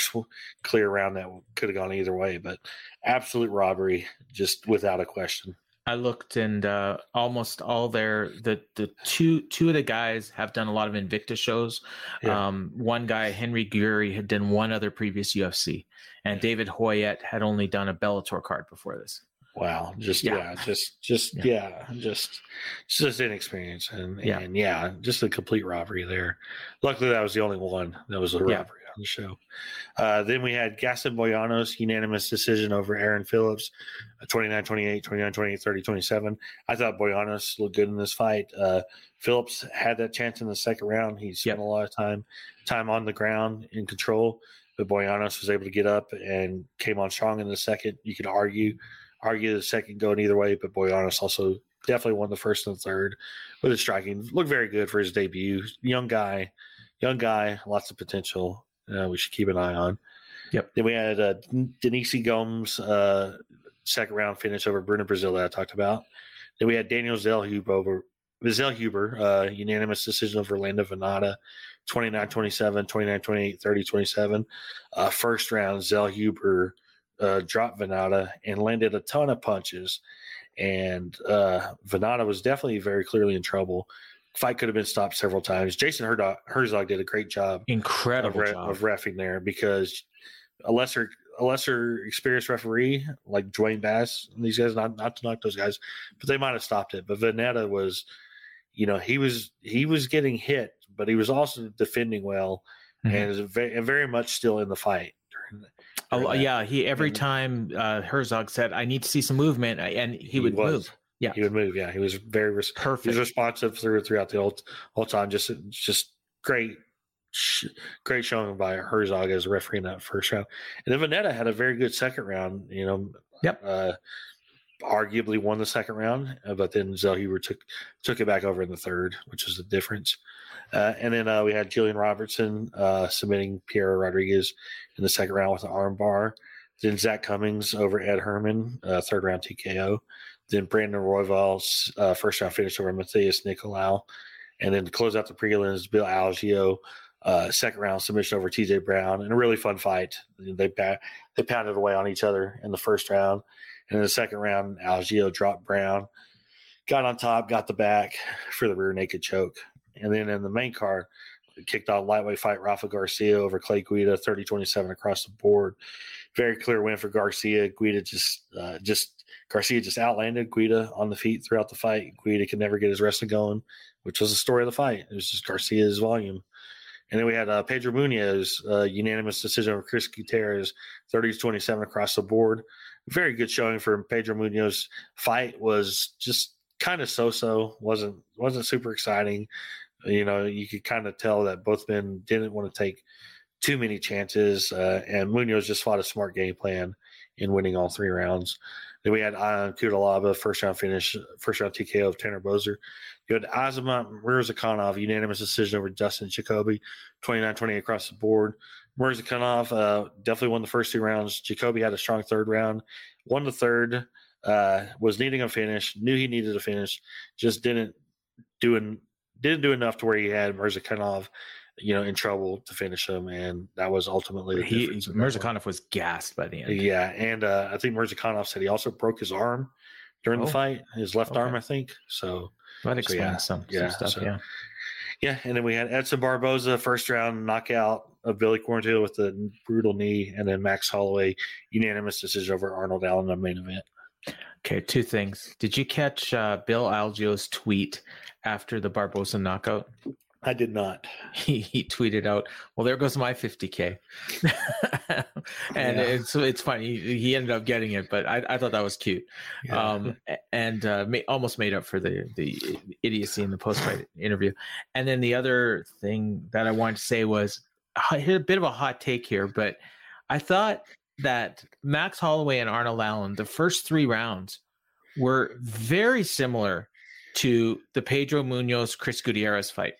[SPEAKER 2] clear round that could have gone either way. But absolute robbery, just without a question.
[SPEAKER 1] I looked and uh, almost all their the the two two of the guys have done a lot of Invicta shows.
[SPEAKER 2] Yeah.
[SPEAKER 1] Um, one guy, Henry Guri, had done one other previous UFC, and David Hoyet had only done a Bellator card before this.
[SPEAKER 2] Wow, just
[SPEAKER 1] Yeah.
[SPEAKER 2] yeah, just just
[SPEAKER 1] Yeah.
[SPEAKER 2] yeah. just just inexperience and
[SPEAKER 1] Yeah.
[SPEAKER 2] and yeah, just a complete robbery there. Luckily, that was the only one that was a
[SPEAKER 1] Yeah.
[SPEAKER 2] robbery on the show. Uh, then we had Gaston Bolaños unanimous decision over Aaron Phillips, uh, 29-28, 29-28, 30-27. I thought Bolaños looked good in this fight. Uh, Phillips had that chance in the second round. He spent
[SPEAKER 1] Yep.
[SPEAKER 2] a lot of time time on the ground in control, but Bolaños was able to get up and came on strong in the second. You could argue argue the second going either way, but Bolaños also definitely won the first and third with his striking. Looked very good for his debut. Young guy, young guy, lots of potential. Uh, we should keep an eye on.
[SPEAKER 1] Yep.
[SPEAKER 2] Then we had uh, Denise Gomes uh, second round finish over Bruno Brasil that I talked about. Then we had Daniel Zellhuber over Zellhuber, uh, unanimous decision over Orlando Vannata, 29-27, 29-28, 30-27. Uh, first round, Zellhuber uh, dropped Vannata and landed a ton of punches. And uh, Vannata was definitely very clearly in trouble. Fight could have been stopped several times. Jason Herzog, Herzog did a great job of,
[SPEAKER 1] Incredible
[SPEAKER 2] re-
[SPEAKER 1] job.
[SPEAKER 2] of refing there because a lesser a lesser experienced referee like Dwayne Bass and these guys not not to knock those guys, but they might have stopped it. But Vannata was, you know, he was he was getting hit, but he was also defending well
[SPEAKER 1] Mhm.
[SPEAKER 2] and is very, and very much still in the fight.
[SPEAKER 1] Oh, yeah, he every time uh, Herzog said, "I need to see some movement," and he,
[SPEAKER 2] He
[SPEAKER 1] would
[SPEAKER 2] was.
[SPEAKER 1] move. Yeah,
[SPEAKER 2] He would move. Yeah, he was very res- he was responsive through throughout the whole whole time. Just just great, sh- great showing by Herzog as a referee in that first round. And then Vannata had a very good second round. You know,
[SPEAKER 1] Yep.
[SPEAKER 2] Uh, arguably won the second round, uh, but then Zellhuber took took it back over in the third, which was the difference. Uh, and then uh, we had Jillian Robertson uh, submitting Piera Rodriguez in the second round with an arm bar. Then Zach Cummings over Ed Herman, uh, third round TKO. Then Brandon Royval's uh, first round finish over Matheus Nicolau. And then to close out the prelims, Bill Algeo, uh, second round submission over TJ Brown. And a really fun fight. They, they pounded away on each other in the first round. And in the second round, Algeo dropped Brown, got on top, got the back for the rear naked choke. And then in the main card, kicked out lightweight fight Rafa Garcia over Clay Guida, 30 27 across the board. Very clear win for Garcia. Guida just, uh, just, Garcia just outlanded Guida on the feet throughout the fight. Guida could never get his wrestling going, which was the story of the fight. It was just Garcia's volume. And then we had uh, Pedro Munhoz, uh, unanimous decision over Chris Gutierrez, 30 to 27 across the board. Very good showing for Pedro Munhoz. Fight was just kind of so-so. wasn't wasn't super exciting. You know, you could kind of tell that both men didn't want to take too many chances, uh, and Munhoz just fought a smart game plan in winning all three rounds. Then we had Ion Cutelaba, first round finish, first round TKO of Tanner Boser. You had Azamat Murzakanov, unanimous decision over Dustin Jacoby, 29 20 across the board. Murzakanov uh, definitely won the first two rounds. Jacoby had a strong third round, won the third, uh, was needing a finish, knew he needed a finish, just didn't do an, didn't do enough to where he had Murzakanov, you know, in trouble to finish him, and that was ultimately the
[SPEAKER 1] he
[SPEAKER 2] difference in that one.
[SPEAKER 1] Murzakanov was gassed by the end.
[SPEAKER 2] Yeah, and uh, I think Murzakanov said he also broke his arm during
[SPEAKER 1] Oh.
[SPEAKER 2] the fight, his left
[SPEAKER 1] Okay.
[SPEAKER 2] arm, I think. So
[SPEAKER 1] that
[SPEAKER 2] So,
[SPEAKER 1] explains
[SPEAKER 2] yeah,
[SPEAKER 1] some, some
[SPEAKER 2] yeah,
[SPEAKER 1] stuff.
[SPEAKER 2] so-
[SPEAKER 1] yeah,
[SPEAKER 2] Yeah, and then we had Edson Barboza first round knockout of Billy Quarantillo with a brutal knee, and then Max Holloway unanimous decision over Arnold Allen in the main event.
[SPEAKER 1] Okay, two things. Did you catch uh, Bill Algeo's tweet after the Barboza knockout?
[SPEAKER 2] I did not.
[SPEAKER 1] He, he tweeted out, "Well, there goes my 50k," and
[SPEAKER 2] Yeah.
[SPEAKER 1] it's it's funny. He, he ended up getting it, but I, I thought that was cute,
[SPEAKER 2] Yeah.
[SPEAKER 1] um, and uh, ma- almost made up for the the idiocy in the post fight interview. And then the other thing that I wanted to say was I hit a bit of a hot take here, but I thought that Max Holloway and Arnold Allen, the first three rounds, were very similar to the Pedro Munhoz Chris Gutierrez fight.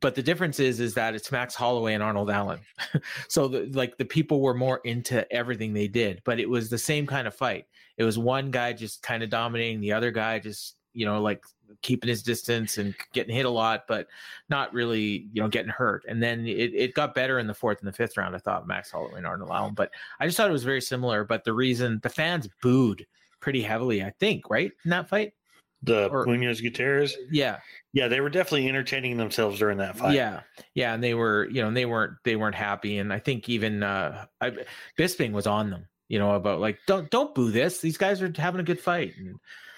[SPEAKER 1] But the difference is is that it's Max Holloway and Arnold Allen. so the, like the people were more into everything they did, but it was the same kind of fight. It was one guy just kind of dominating, the other guy just, you know, like keeping his distance and getting hit a lot, but not really, you know, getting hurt. And then it, it got better in the fourth and the fifth round, I thought, Max Holloway and Arnold Allen. But I just thought it was very similar. But the reason the fans booed pretty heavily, I think, right? In that fight?
[SPEAKER 2] The
[SPEAKER 1] Or-
[SPEAKER 2] Munhoz Gutierrez.
[SPEAKER 1] Yeah.
[SPEAKER 2] Yeah, they were definitely entertaining themselves during that fight.
[SPEAKER 1] Yeah, yeah, and they were, you know, and they weren't, they weren't happy, and I think even uh, I, Bisping was on them, you know, about like don't don't boo this. These guys are having a good fight, and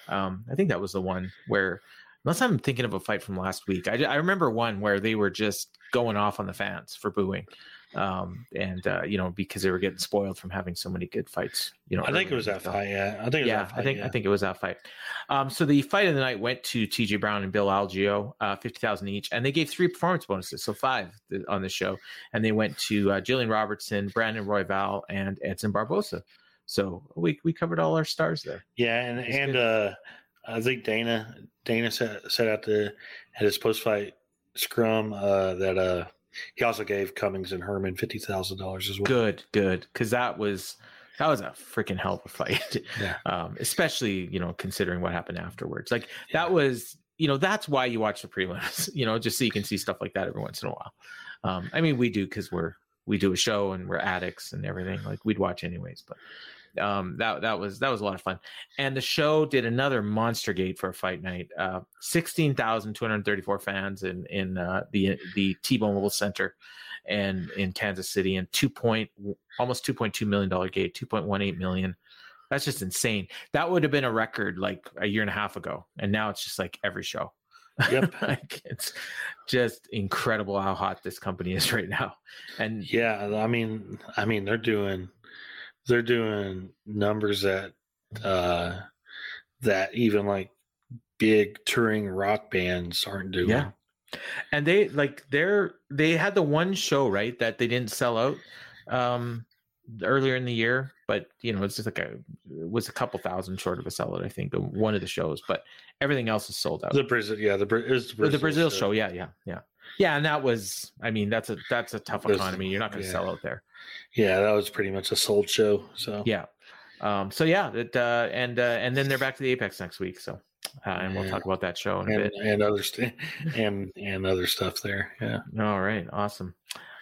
[SPEAKER 1] um, I think that was the one where, unless I'm thinking of a fight from last week, I, I remember one where they were just going off on the fans for booing, um, and uh, you know because they were getting spoiled from having so many good fights. You know,
[SPEAKER 2] I think it was that fight. Yeah, I think it was
[SPEAKER 1] yeah. I think
[SPEAKER 2] yeah.
[SPEAKER 1] I think it was that fight. Um, so the fight of the night went to T.J. Brown and Bill Algeo, uh, fifty thousand each, and they gave three performance bonuses, so five on the show, and they went to uh, Jillian Robertson, Brandon Royval, and Edson Barboza. So we we covered all our stars there.
[SPEAKER 2] Yeah, and and uh, I think Dana Dana set, set out the at his post fight scrum uh, that uh, he also gave Cummings and Herman fifty thousand dollars as well.
[SPEAKER 1] Good, good, because that was that was a freaking hell of a fight.
[SPEAKER 2] Yeah.
[SPEAKER 1] um, especially you know considering what happened afterwards. Like that was you know that's why you watch the prelims. You know, just so you can see stuff like that every once in a while. Um, I mean, we do because we're we do a show and we're addicts and everything. Like we'd watch anyways, but um, that that was that was a lot of fun. And the show did another monster gate for a fight night. Uh, Sixteen thousand two hundred thirty-four fans in in uh, the the T-Bone Mobile Center, and in Kansas City, and two point almost two point two million dollar gate, two point one eight million. That's just insane. That would have been a record like a year and a half ago, and now it's just like every show.
[SPEAKER 2] Yep.
[SPEAKER 1] like it's just incredible how hot this company is right now. And
[SPEAKER 2] Yeah, I mean, I mean they're doing they're doing numbers that uh, that even like big touring rock bands aren't doing.
[SPEAKER 1] Yeah. and they like they're they had the one show right that they didn't sell out um earlier in the year but you know it's just like a it was a couple thousand short of a sellout i think one of the shows but everything else is sold out
[SPEAKER 2] The Brazil, yeah, the Bra- it was the
[SPEAKER 1] the
[SPEAKER 2] Brazil,
[SPEAKER 1] brazil, show yeah yeah yeah yeah and that was i mean that's a that's a tough economy you're not going to
[SPEAKER 2] yeah.
[SPEAKER 1] sell out there
[SPEAKER 2] Yeah, that was pretty much a sold show. So
[SPEAKER 1] yeah um so yeah that uh and uh and then they're back to the apex next week so uh, and we'll talk about that show in a
[SPEAKER 2] and
[SPEAKER 1] bit
[SPEAKER 2] and other st- and and other stuff there. Yeah.
[SPEAKER 1] All right, awesome.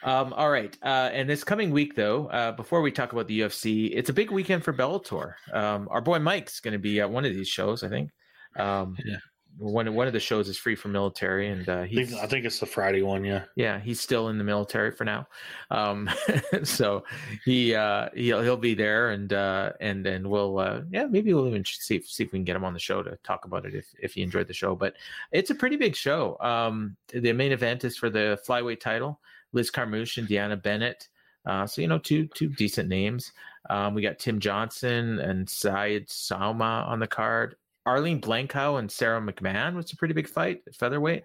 [SPEAKER 1] Um, all right, uh, and this coming week, though, uh, before we talk about the UFC, it's a big weekend for Bellator. Um, our boy Mike's going to be at one of these shows, I think. Um,
[SPEAKER 2] Yeah.
[SPEAKER 1] One one of the shows is free for military, and uh,
[SPEAKER 2] I think, I think it's the Friday one. Yeah.
[SPEAKER 1] yeah he's still in the military for now. Um, so he uh, he'll he'll be there, and uh, and then we'll uh, yeah maybe we'll even see if, see if we can get him on the show to talk about it if if he enjoyed the show. But it's a pretty big show. Um, the main event is for the flyweight title. Liz Carmouche and Deanna Bennett. Uh, so you know, two two decent names. Um, we got Tim Johnson and Syed Sauma on the card. Arlene Blencowe and Sarah McMahon was a pretty big fight at featherweight.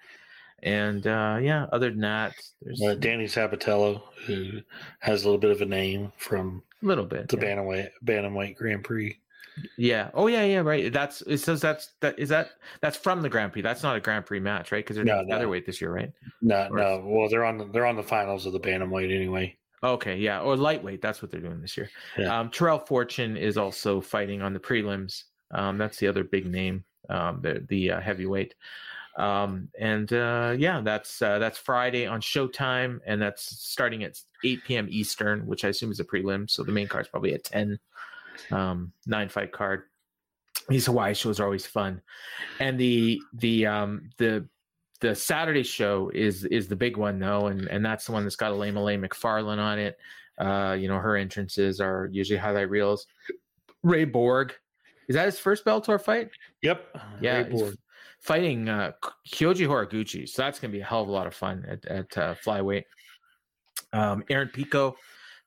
[SPEAKER 1] And uh, yeah, other than that, there's
[SPEAKER 2] Uh, Danny Sabatello, who has a little bit of a name from
[SPEAKER 1] a little bit.
[SPEAKER 2] the
[SPEAKER 1] yeah.
[SPEAKER 2] bantamweight bantamweight Grand Prix.
[SPEAKER 1] Yeah. Oh yeah, yeah. Right. That's it says that's that is that that's from the Grand Prix. That's not a Grand Prix match, right? Because they're
[SPEAKER 2] No, no.
[SPEAKER 1] featherweight this year, right?
[SPEAKER 2] No,
[SPEAKER 1] Or-
[SPEAKER 2] no. Well, they're on the they're on the finals of the bantamweight anyway.
[SPEAKER 1] Okay, yeah, or lightweight. That's what they're doing this year.
[SPEAKER 2] Yeah.
[SPEAKER 1] Um, Terrell Fortune is also fighting on the prelims. Um, that's the other big name, um, the the uh, heavyweight. Um, and uh, yeah, that's uh, that's Friday on Showtime, and that's starting at 8 p.m. Eastern, which I assume is a prelim. So the main card's probably at 10. Um, nine fight card. These Hawaii shows are always fun, and the the um, the the Saturday show is is the big one though, and and that's the one that's got Ilima-Lei Macfarlane on it. Uh, you know, her entrances are usually highlight reels. Ray Borg, is that his first Bellator fight?
[SPEAKER 2] Yep.
[SPEAKER 1] Yeah, fighting uh, Kyoji Horiguchi, so that's gonna be a hell of a lot of fun at at uh, flyweight. Um, Aaron Pico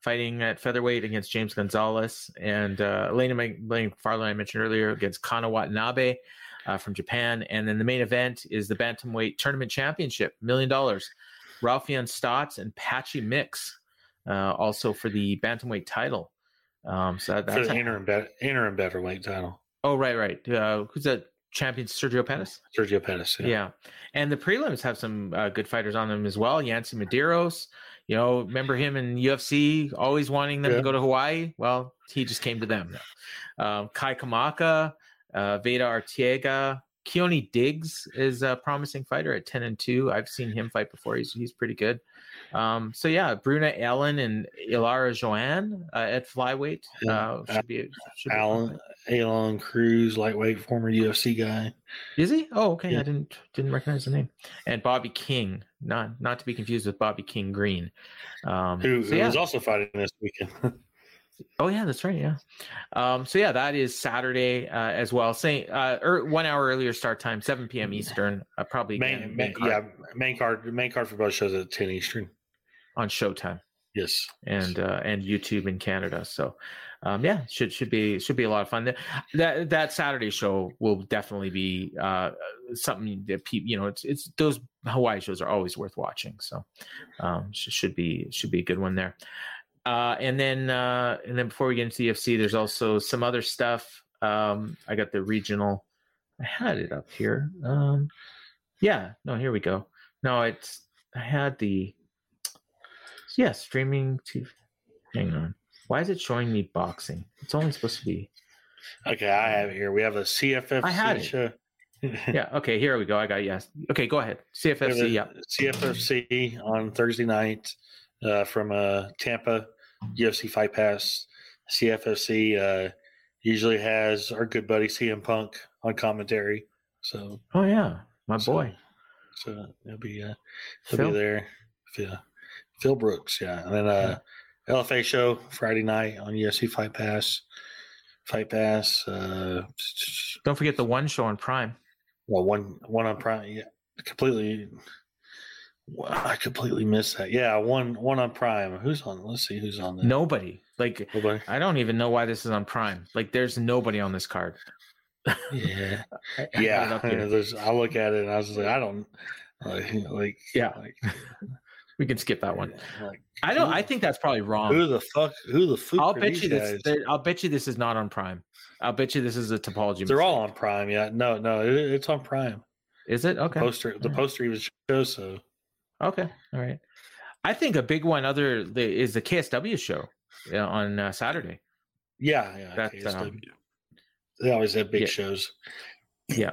[SPEAKER 1] fighting at featherweight against James Gonzalez, and uh, Elena McFarlane I mentioned earlier against Kana Watanabe uh, from Japan, and then the main event is the bantamweight tournament championship, million dollars. Raufeon Stots and Patchy Mix, uh, also for the bantamweight title. Um, so that,
[SPEAKER 2] for
[SPEAKER 1] that's
[SPEAKER 2] the
[SPEAKER 1] a-
[SPEAKER 2] interim be- interim beverweight title.
[SPEAKER 1] oh right, right. Uh, who's that champion? Sergio Pettis.
[SPEAKER 2] Sergio Pettis.
[SPEAKER 1] Yeah. And the prelims have some uh, good fighters on them as well. Yancy Medeiros, you know, remember him in UFC, always wanting them
[SPEAKER 2] Yeah.
[SPEAKER 1] to go to Hawaii? Well, he just came to them. Um, Kai Kamaka, uh, Veta Arteaga, Keoni Diggs is a promising fighter at 10 and 2. I've seen him fight before. He's, he's pretty good. Um, so yeah, Bruna Allen and Ilara Joanne uh, at flyweight uh, should be, should be a fun
[SPEAKER 2] Alan. Alon Cruz, lightweight, former UFC guy.
[SPEAKER 1] Is he? Oh, okay.
[SPEAKER 2] Yeah.
[SPEAKER 1] I didn't didn't recognize the name. And Bobby King, not not to be confused with Bobby King Green. Um,
[SPEAKER 2] Who,
[SPEAKER 1] so
[SPEAKER 2] who
[SPEAKER 1] yeah.
[SPEAKER 2] was also fighting this weekend.
[SPEAKER 1] oh yeah, that's right. Yeah. Um, so yeah, that is Saturday uh, as well. Same uh, er, one hour earlier start time, seven p.m. Eastern. Uh, probably
[SPEAKER 2] main,
[SPEAKER 1] again,
[SPEAKER 2] main,
[SPEAKER 1] card
[SPEAKER 2] yeah, main card main card for both shows at ten Eastern.
[SPEAKER 1] On Showtime.
[SPEAKER 2] Yes.
[SPEAKER 1] and uh, and YouTube in Canada. So um, yeah, should should be should be a lot of fun. That that, that Saturday show will definitely be uh, something that people you know it's it's those Hawaii shows are always worth watching. So um, should be should be a good one there. Uh, and then uh, and then before we get into the UFC, there's also some other stuff. Um, I got the regional. I had it up here. Um, yeah, no, here we go. No, it's I had the yeah streaming TV. Hang on, why is it showing me boxing? It's only supposed to be.
[SPEAKER 2] Okay, I have it here. We have a CFFC
[SPEAKER 1] I had it.
[SPEAKER 2] show.
[SPEAKER 1] Yeah. Okay. Here we go. I got yes. Okay. Go ahead. CFFC. Yeah.
[SPEAKER 2] CFFC on Thursday night uh, from uh, Tampa UFC Fight Pass. CFFC uh, usually has our good buddy CM Punk on commentary, so
[SPEAKER 1] Oh yeah, my
[SPEAKER 2] So,
[SPEAKER 1] boy.
[SPEAKER 2] so he'll be uh, he'll
[SPEAKER 1] Phil?
[SPEAKER 2] be there. Phil, Phil Brooks, yeah, and then uh, LFA show Friday night on UFC Fight Pass. Fight Pass. Uh,
[SPEAKER 1] Don't forget the one show on Prime.
[SPEAKER 2] well, one one on Prime. Yeah, completely. I completely missed that. Yeah, one one on Prime. Who's on? Let's see who's on there.
[SPEAKER 1] Nobody. Like
[SPEAKER 2] Nobody.
[SPEAKER 1] I don't even know why this is on Prime. Like there's nobody on this card.
[SPEAKER 2] Yeah,
[SPEAKER 1] I- I
[SPEAKER 2] yeah. There's. I look at it and I was like, I don't like. like
[SPEAKER 1] Yeah.
[SPEAKER 2] like,
[SPEAKER 1] We can skip that one.
[SPEAKER 2] like,
[SPEAKER 1] I don't.
[SPEAKER 2] who-
[SPEAKER 1] I think that's probably wrong.
[SPEAKER 2] Who the fuck? Who the fuck?
[SPEAKER 1] I'll bet you this. I'll bet you this is not on Prime. I'll bet you this is a topology.
[SPEAKER 2] They're all on Prime. Yeah, no, no, it, it's on Prime.
[SPEAKER 1] Is it okay?
[SPEAKER 2] Poster, the poster even shows so.
[SPEAKER 1] Okay, all right. I think a big one other the, is the KSW show on uh, Saturday.
[SPEAKER 2] Yeah, yeah.
[SPEAKER 1] That's,
[SPEAKER 2] KSW.
[SPEAKER 1] um,
[SPEAKER 2] they always have big
[SPEAKER 1] yeah.
[SPEAKER 2] shows.
[SPEAKER 1] Yeah,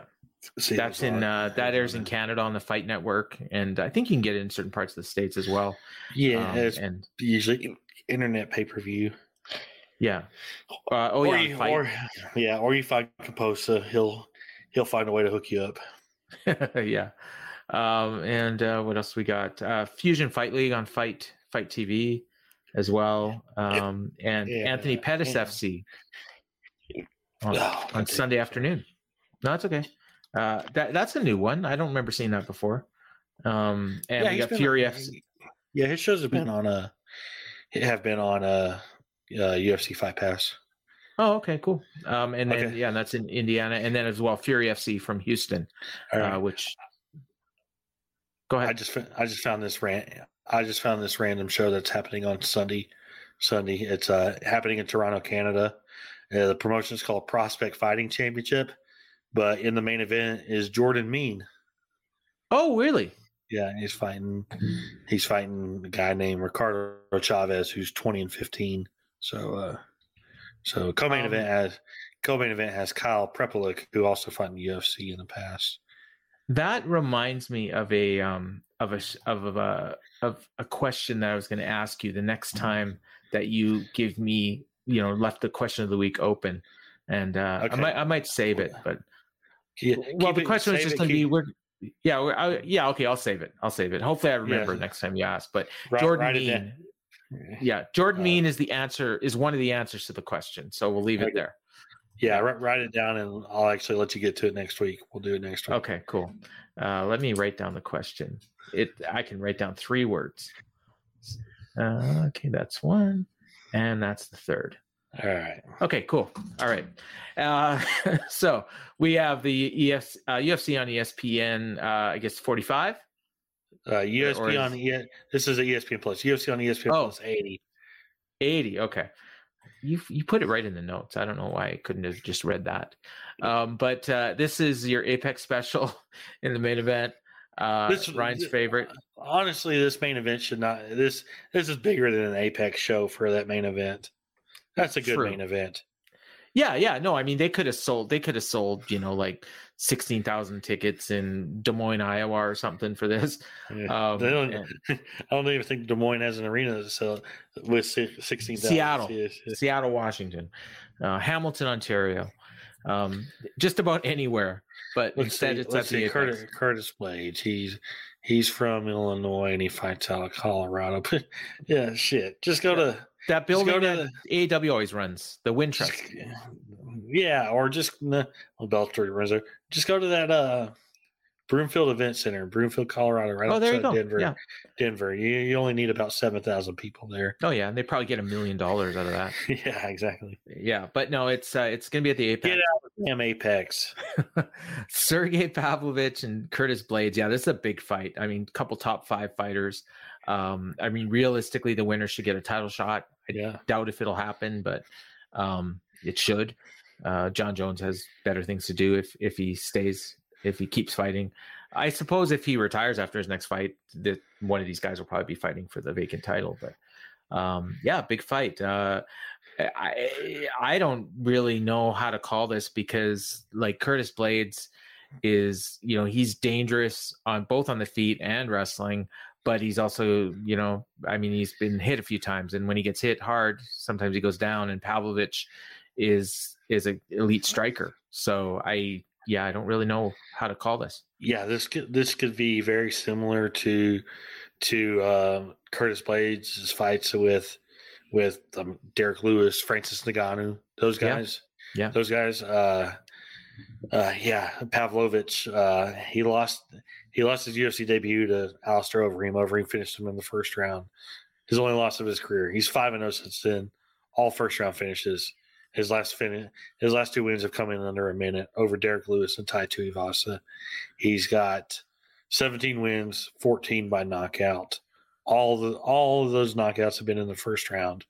[SPEAKER 1] that's in uh, that airs in. Canada on the Fight Network, and I think you can get it in certain parts of the states as well.
[SPEAKER 2] Yeah,
[SPEAKER 1] Um, and
[SPEAKER 2] usually internet pay per view.
[SPEAKER 1] yeah. Uh, oh
[SPEAKER 2] or
[SPEAKER 1] yeah,
[SPEAKER 2] you, or yeah, or you find Composa, he'll he'll find a way to hook you up.
[SPEAKER 1] yeah. Um, and uh, what else we got? Uh, Fusion Fight League on Fight Fight TV as well, um, and
[SPEAKER 2] Yeah,
[SPEAKER 1] Anthony Pettis
[SPEAKER 2] yeah.
[SPEAKER 1] FC on,
[SPEAKER 2] Oh,
[SPEAKER 1] on. Sunday afternoon. No, it's okay. Uh, that that's a new one. I don't remember seeing that before. Um, and we got Fury
[SPEAKER 2] on-
[SPEAKER 1] FC.
[SPEAKER 2] Yeah, his shows have been on a have been on a, uh UFC Fight Pass.
[SPEAKER 1] Oh, okay, cool. Um, and then
[SPEAKER 2] Okay.
[SPEAKER 1] yeah, and that's in Indiana, and then as well Fury FC from Houston,
[SPEAKER 2] right.
[SPEAKER 1] uh, which. Go ahead.
[SPEAKER 2] I just I just found this rant. I just found this random show that's happening on Sunday. Sunday, it's uh happening in Toronto, Canada. Uh, the promotion is called Prospect Fighting Championship, but in the main event is Jordan Mein.
[SPEAKER 1] oh, really?
[SPEAKER 2] Yeah, he's fighting. He's fighting a guy named Ricardo Chavez, who's twenty and fifteen. So, uh, so co-main
[SPEAKER 1] Um,
[SPEAKER 2] event has co-main event has Kyle Prepolec, who also fought in the UFC in the past.
[SPEAKER 1] That reminds me of a um of a of a of a question that I was going to ask you the next
[SPEAKER 2] Mm-hmm.
[SPEAKER 1] time that you give me you know left the question of the week open, and uh, I might I might save it, but
[SPEAKER 2] Yeah,
[SPEAKER 1] well the
[SPEAKER 2] it-
[SPEAKER 1] question was just going to be we're Yeah, I, yeah. Okay, I'll save it. I'll save it. Hopefully, I remember
[SPEAKER 2] Yeah.
[SPEAKER 1] next time you ask. But
[SPEAKER 2] Write-
[SPEAKER 1] Jordan
[SPEAKER 2] it Mein,
[SPEAKER 1] yeah, Jordan
[SPEAKER 2] Uh,
[SPEAKER 1] Mein is the answer. Is one of the answers to the question. So we'll leave it there.
[SPEAKER 2] Yeah, write, write it down, and I'll actually let you get to it next week. We'll do it next week.
[SPEAKER 1] Okay, cool. Uh, let me write down the question. It I can write down three words. Uh, okay, that's one, and that's the third.
[SPEAKER 2] All right.
[SPEAKER 1] Okay, cool. All right. Uh, so we have the EF, uh, UFC on ESPN. Uh, I guess forty-five.
[SPEAKER 2] Uh, USP
[SPEAKER 1] is-
[SPEAKER 2] on E- this is a ESPN Plus. UFC on ESPN
[SPEAKER 1] Oh.
[SPEAKER 2] Plus eighty.
[SPEAKER 1] 80 okay you you put it right in the notes i don't know why i couldn't have just read that um but uh this is your apex special in the main event uh
[SPEAKER 2] This-
[SPEAKER 1] ryan's favorite
[SPEAKER 2] Honestly, this main event should not. This this is bigger than an Apex show for that main event. That's a good
[SPEAKER 1] True.
[SPEAKER 2] main event.
[SPEAKER 1] yeah yeah no i mean they could have sold they could have sold you know like 16,000 tickets in Des Moines Iowa or something for this
[SPEAKER 2] Yeah.
[SPEAKER 1] um
[SPEAKER 2] don't-
[SPEAKER 1] and
[SPEAKER 2] I don't even think Des Moines has an arena to sell with si- sixteen thousand.
[SPEAKER 1] Seattle.
[SPEAKER 2] Yes, yes.
[SPEAKER 1] Seattle Washington uh Hamilton Ontario um just about anywhere but
[SPEAKER 2] Let's
[SPEAKER 1] instead
[SPEAKER 2] see,
[SPEAKER 1] it's
[SPEAKER 2] let's
[SPEAKER 1] at the
[SPEAKER 2] see. Curtis, Curtis Blaydes. He's he's from Illinois and he fights out of Colorado. yeah, shit. Just go to
[SPEAKER 1] that building
[SPEAKER 2] to
[SPEAKER 1] that AEW always runs the Wintrust
[SPEAKER 2] just- yeah, or just nah, well, Belfry runs there. Just go to that uh Broomfield Event Center, in Broomfield, Colorado, right
[SPEAKER 1] oh there you go
[SPEAKER 2] Denver.
[SPEAKER 1] yeah
[SPEAKER 2] Denver. You you only need about seven thousand people there.
[SPEAKER 1] Oh yeah, and they probably get a million dollars out of that.
[SPEAKER 2] yeah, exactly.
[SPEAKER 1] Yeah, but no, it's uh, it's gonna be at the Apex.
[SPEAKER 2] Get out of damn Apex.
[SPEAKER 1] Sergey Pavlovich and Curtis Blaydes. Yeah, this is a big fight. I mean, couple top five fighters. Um, I mean, realistically, the winner should get a title shot. I
[SPEAKER 2] Yeah.
[SPEAKER 1] doubt if it'll happen, but um, it should. Uh, Jon Jones has better things to do if if he stays if he keeps fighting. I suppose if he retires after his next fight, that one of these guys will probably be fighting for the vacant title. But um, yeah, big fight. Uh, I I don't really know how to call this because like Curtis Blaydes is you know he's dangerous on both on the feet and wrestling but he's also you know i mean he's been hit a few times and when he gets hit hard sometimes he goes down and pavlovich is is an elite striker so i yeah i don't really know how to call this
[SPEAKER 2] yeah, this could this could be very similar to to uh, Curtis Blaydes' fights with with um, Derrick Lewis, Francis Ngannou, those
[SPEAKER 1] Yeah.
[SPEAKER 2] guys.
[SPEAKER 1] Yeah.
[SPEAKER 2] those guys. Uh, uh, yeah, Pavlovich. Uh, he lost he lost his UFC debut to Alistair Overeem. Overeem finished him in the first round. His only loss of his career. He's five and zero since then. All first round finishes. His last finish, his last two wins have come in under a minute over Derrick Lewis and Tai Tuivasa. He's got 17 wins, 14 by knockout. All the all of those knockouts have been in the first round.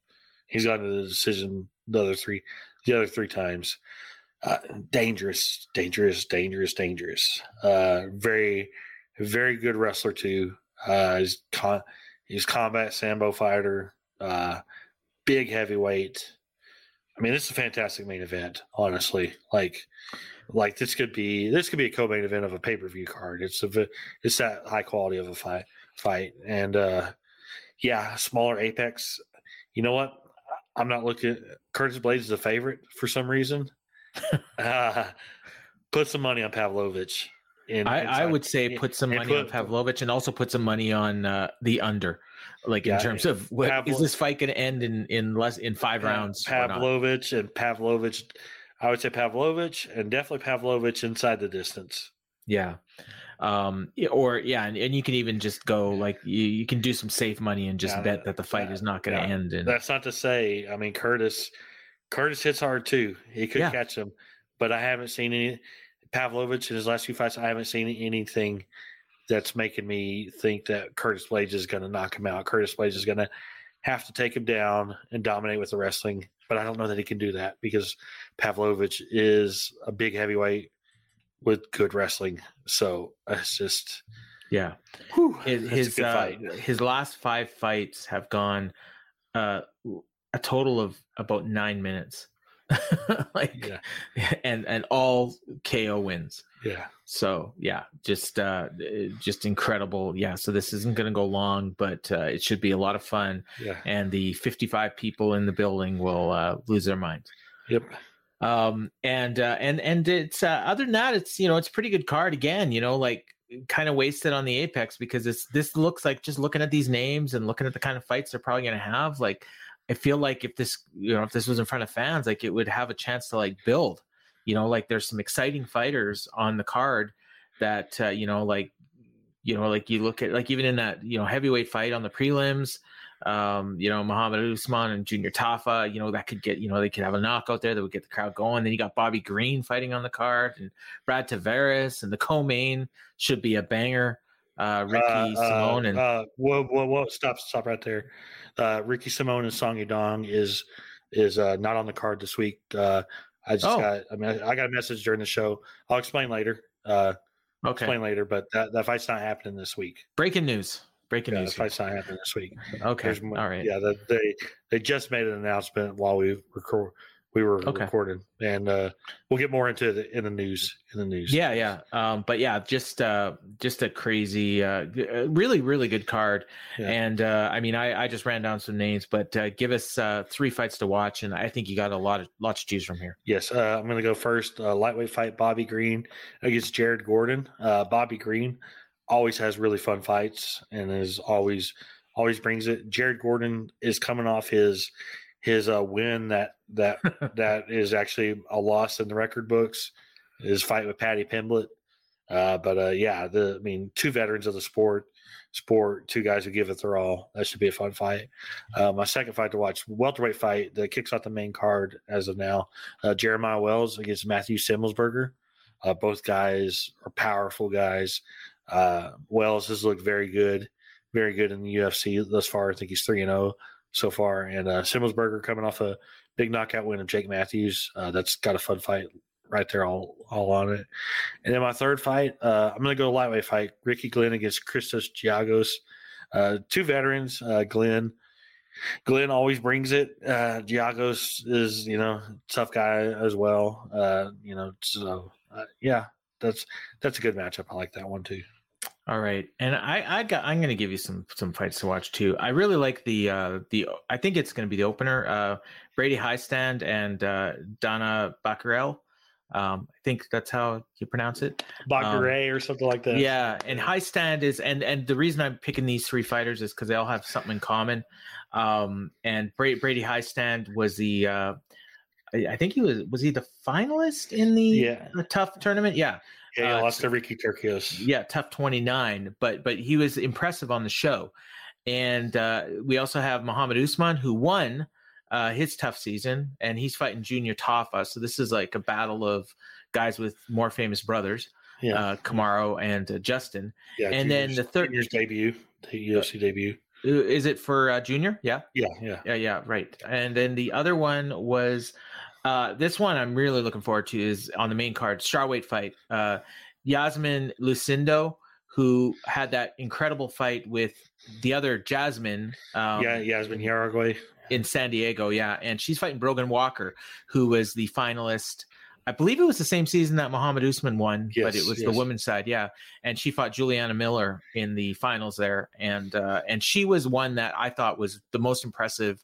[SPEAKER 2] He's gotten the decision the other three, the other three times. Uh, dangerous, dangerous, dangerous, dangerous. Uh, very, very good wrestler too. Uh, he's con- he's combat sambo fighter. Uh, big heavyweight. I mean, this is a fantastic main event. Honestly, like, like this could be this could be a co-main event of a pay-per-view card. It's a it's that high quality of a fight fight, and uh, yeah, smaller Apex. You know what? I'm not looking. Curtis Blaydes is a favorite for some reason. uh, put some money on Pavlovich. In,
[SPEAKER 1] I, I would say put some money on Pavlovich and also put some money on uh, the under, like in
[SPEAKER 2] Yeah,
[SPEAKER 1] terms of what is
[SPEAKER 2] Pavlo-
[SPEAKER 1] this fight going to end in in less in five
[SPEAKER 2] Yeah,
[SPEAKER 1] rounds?
[SPEAKER 2] Pavlovich and Pavlovich. I would say Pavlovich and definitely Pavlovich inside the distance.
[SPEAKER 1] Yeah. Um, or yeah, and, and you can even just go like you, you can do some safe money and just
[SPEAKER 2] Yeah,
[SPEAKER 1] bet that the fight is not going to end. And
[SPEAKER 2] That's not to say. I mean, Curtis. Curtis hits hard too. He could catch him, but I haven't seen any Pavlovich in his last few fights. I haven't seen anything that's making me think that Curtis Blaydes is going to knock him out. Curtis Blaydes is going to have to take him down and dominate with the wrestling, but I don't know that he can do that because Pavlovich is a big heavyweight with good wrestling. So it's just
[SPEAKER 1] yeah,
[SPEAKER 2] whew,
[SPEAKER 1] his his, uh, his last five fights have gone uh, a total of about nine minutes, like
[SPEAKER 2] Yeah.
[SPEAKER 1] and and all KO wins.
[SPEAKER 2] Yeah.
[SPEAKER 1] So yeah, just uh, just incredible. Yeah, so this isn't going to go long, but uh, it should be a lot of fun.
[SPEAKER 2] Yeah.
[SPEAKER 1] and the 55 people in the building will uh, lose their minds.
[SPEAKER 2] Yep.
[SPEAKER 1] Um, and uh, and and it's uh, other than that, it's you know it's a pretty good card again. You know, like kind of wasted on the apex because it's this looks like just looking at these names and looking at the kind of fights they're probably going to have like i feel like if this you know if this was in front of fans like it would have a chance to like build you know like there's some exciting fighters on the card that uh, you know like you know like you look at like even in that you know heavyweight fight on the prelims um, you know, Muhammad Usman and Junior Tafa, you know, that could get, you know, they could have a knockout there that would get the crowd going. Then you got Bobby Green fighting on the card and Brad Tavares and the co-main should be a banger. Uh, Ricky uh, Simone and
[SPEAKER 2] uh, whoa, whoa, whoa, stop, stop right there. Uh, Ricky Simone and Song Yadong is is uh, not on the card this week. Uh, I just oh. got, I mean, I got a message during the show. I'll explain later. Uh, okay. Explain later, but that, that fight's not happening this week.
[SPEAKER 1] Breaking news. Breaking
[SPEAKER 2] yeah,
[SPEAKER 1] news.
[SPEAKER 2] Fight's not happening this week.
[SPEAKER 1] Okay. All right.
[SPEAKER 2] Yeah, the, they they just made an announcement while we record we were okay. recording, and uh, we'll get more into the in the news in the news.
[SPEAKER 1] Yeah, yeah. Um, but yeah, just uh, just a crazy, uh, really, really good card. Yeah. And uh, I mean, I, I just ran down some names, but uh, give us uh, three fights to watch, and I think you got a lot of lots to choose from here.
[SPEAKER 2] Yes, uh, I'm going to go first. Uh, lightweight fight: Bobby Green against Jared Gordon. Uh, Bobby Green always has really fun fights and is always always brings it. Jared Gordon is coming off his his uh, win that that that is actually a loss in the record books. His fight with Paddy Pimblett. Uh, but uh, yeah, the I mean, two veterans of the sport, sport, two guys who give it their all. That should be a fun fight. Uh, my second fight to watch, welterweight fight that kicks off the main card as of now. Uh, Jeremiah Wells against Matthew Semelsberger. Uh, both guys are powerful guys. Uh, Wells has looked very good, very good in the UFC thus far. I think he's three and zero oh so far. And uh, Semelsberger coming off a big knockout win of Jake Matthews. Uh, that's got a fun fight right there, all all on it. And then my third fight, uh, I'm going to go lightweight fight: Ricky Glenn against Christos Giagos. Uh, two veterans, uh, Glenn. Glenn always brings it. Uh, Giagos is, you know, tough guy as well. Uh, you know, so uh, yeah, that's that's a good matchup. I like that one too.
[SPEAKER 1] All right, and I, I got I'm going to give you some some fights to watch too. I really like the uh the I think it's going to be the opener. Uh, Brady Hiestand and uh, Dana Bakkerel. Um, I think that's how you pronounce it.
[SPEAKER 2] Bakare um, or something like that.
[SPEAKER 1] Yeah, and Hiestand is and and the reason I'm picking these three fighters is because they all have something in common. Um, and Brady, Brady Hiestand was the uh, I, think he was was he the finalist in the,
[SPEAKER 2] yeah.
[SPEAKER 1] the tough tournament? Yeah.
[SPEAKER 2] Yeah, uh, lost to Ricky Turcios.
[SPEAKER 1] Yeah, tough 29, but but he was impressive on the show. And uh, we also have Muhammad Usman who won uh, his tough season, and he's fighting Junior Tafa. So this is like a battle of guys with more famous brothers, yeah. uh, Kamaru and uh, Justin.
[SPEAKER 2] Yeah,
[SPEAKER 1] and then the third
[SPEAKER 2] year's debut, the UFC debut.
[SPEAKER 1] Uh, is it for uh, Junior? Yeah.
[SPEAKER 2] Yeah, yeah,
[SPEAKER 1] yeah, yeah. Right. And then the other one was uh, this one I'm really looking forward to is on the main card, strawweight fight. Uh, Yasmin Lucindo, who had that incredible fight with the other Jasmine.
[SPEAKER 2] Um, yeah, Yasmin Jauregui
[SPEAKER 1] in San Diego. Yeah, and she's fighting Brogan Walker, who was the finalist. I believe it was the same season that Muhammad Usman won, yes, but it was yes. the women's side. Yeah, and she fought Juliana Miller in the finals there, and uh, and she was one that I thought was the most impressive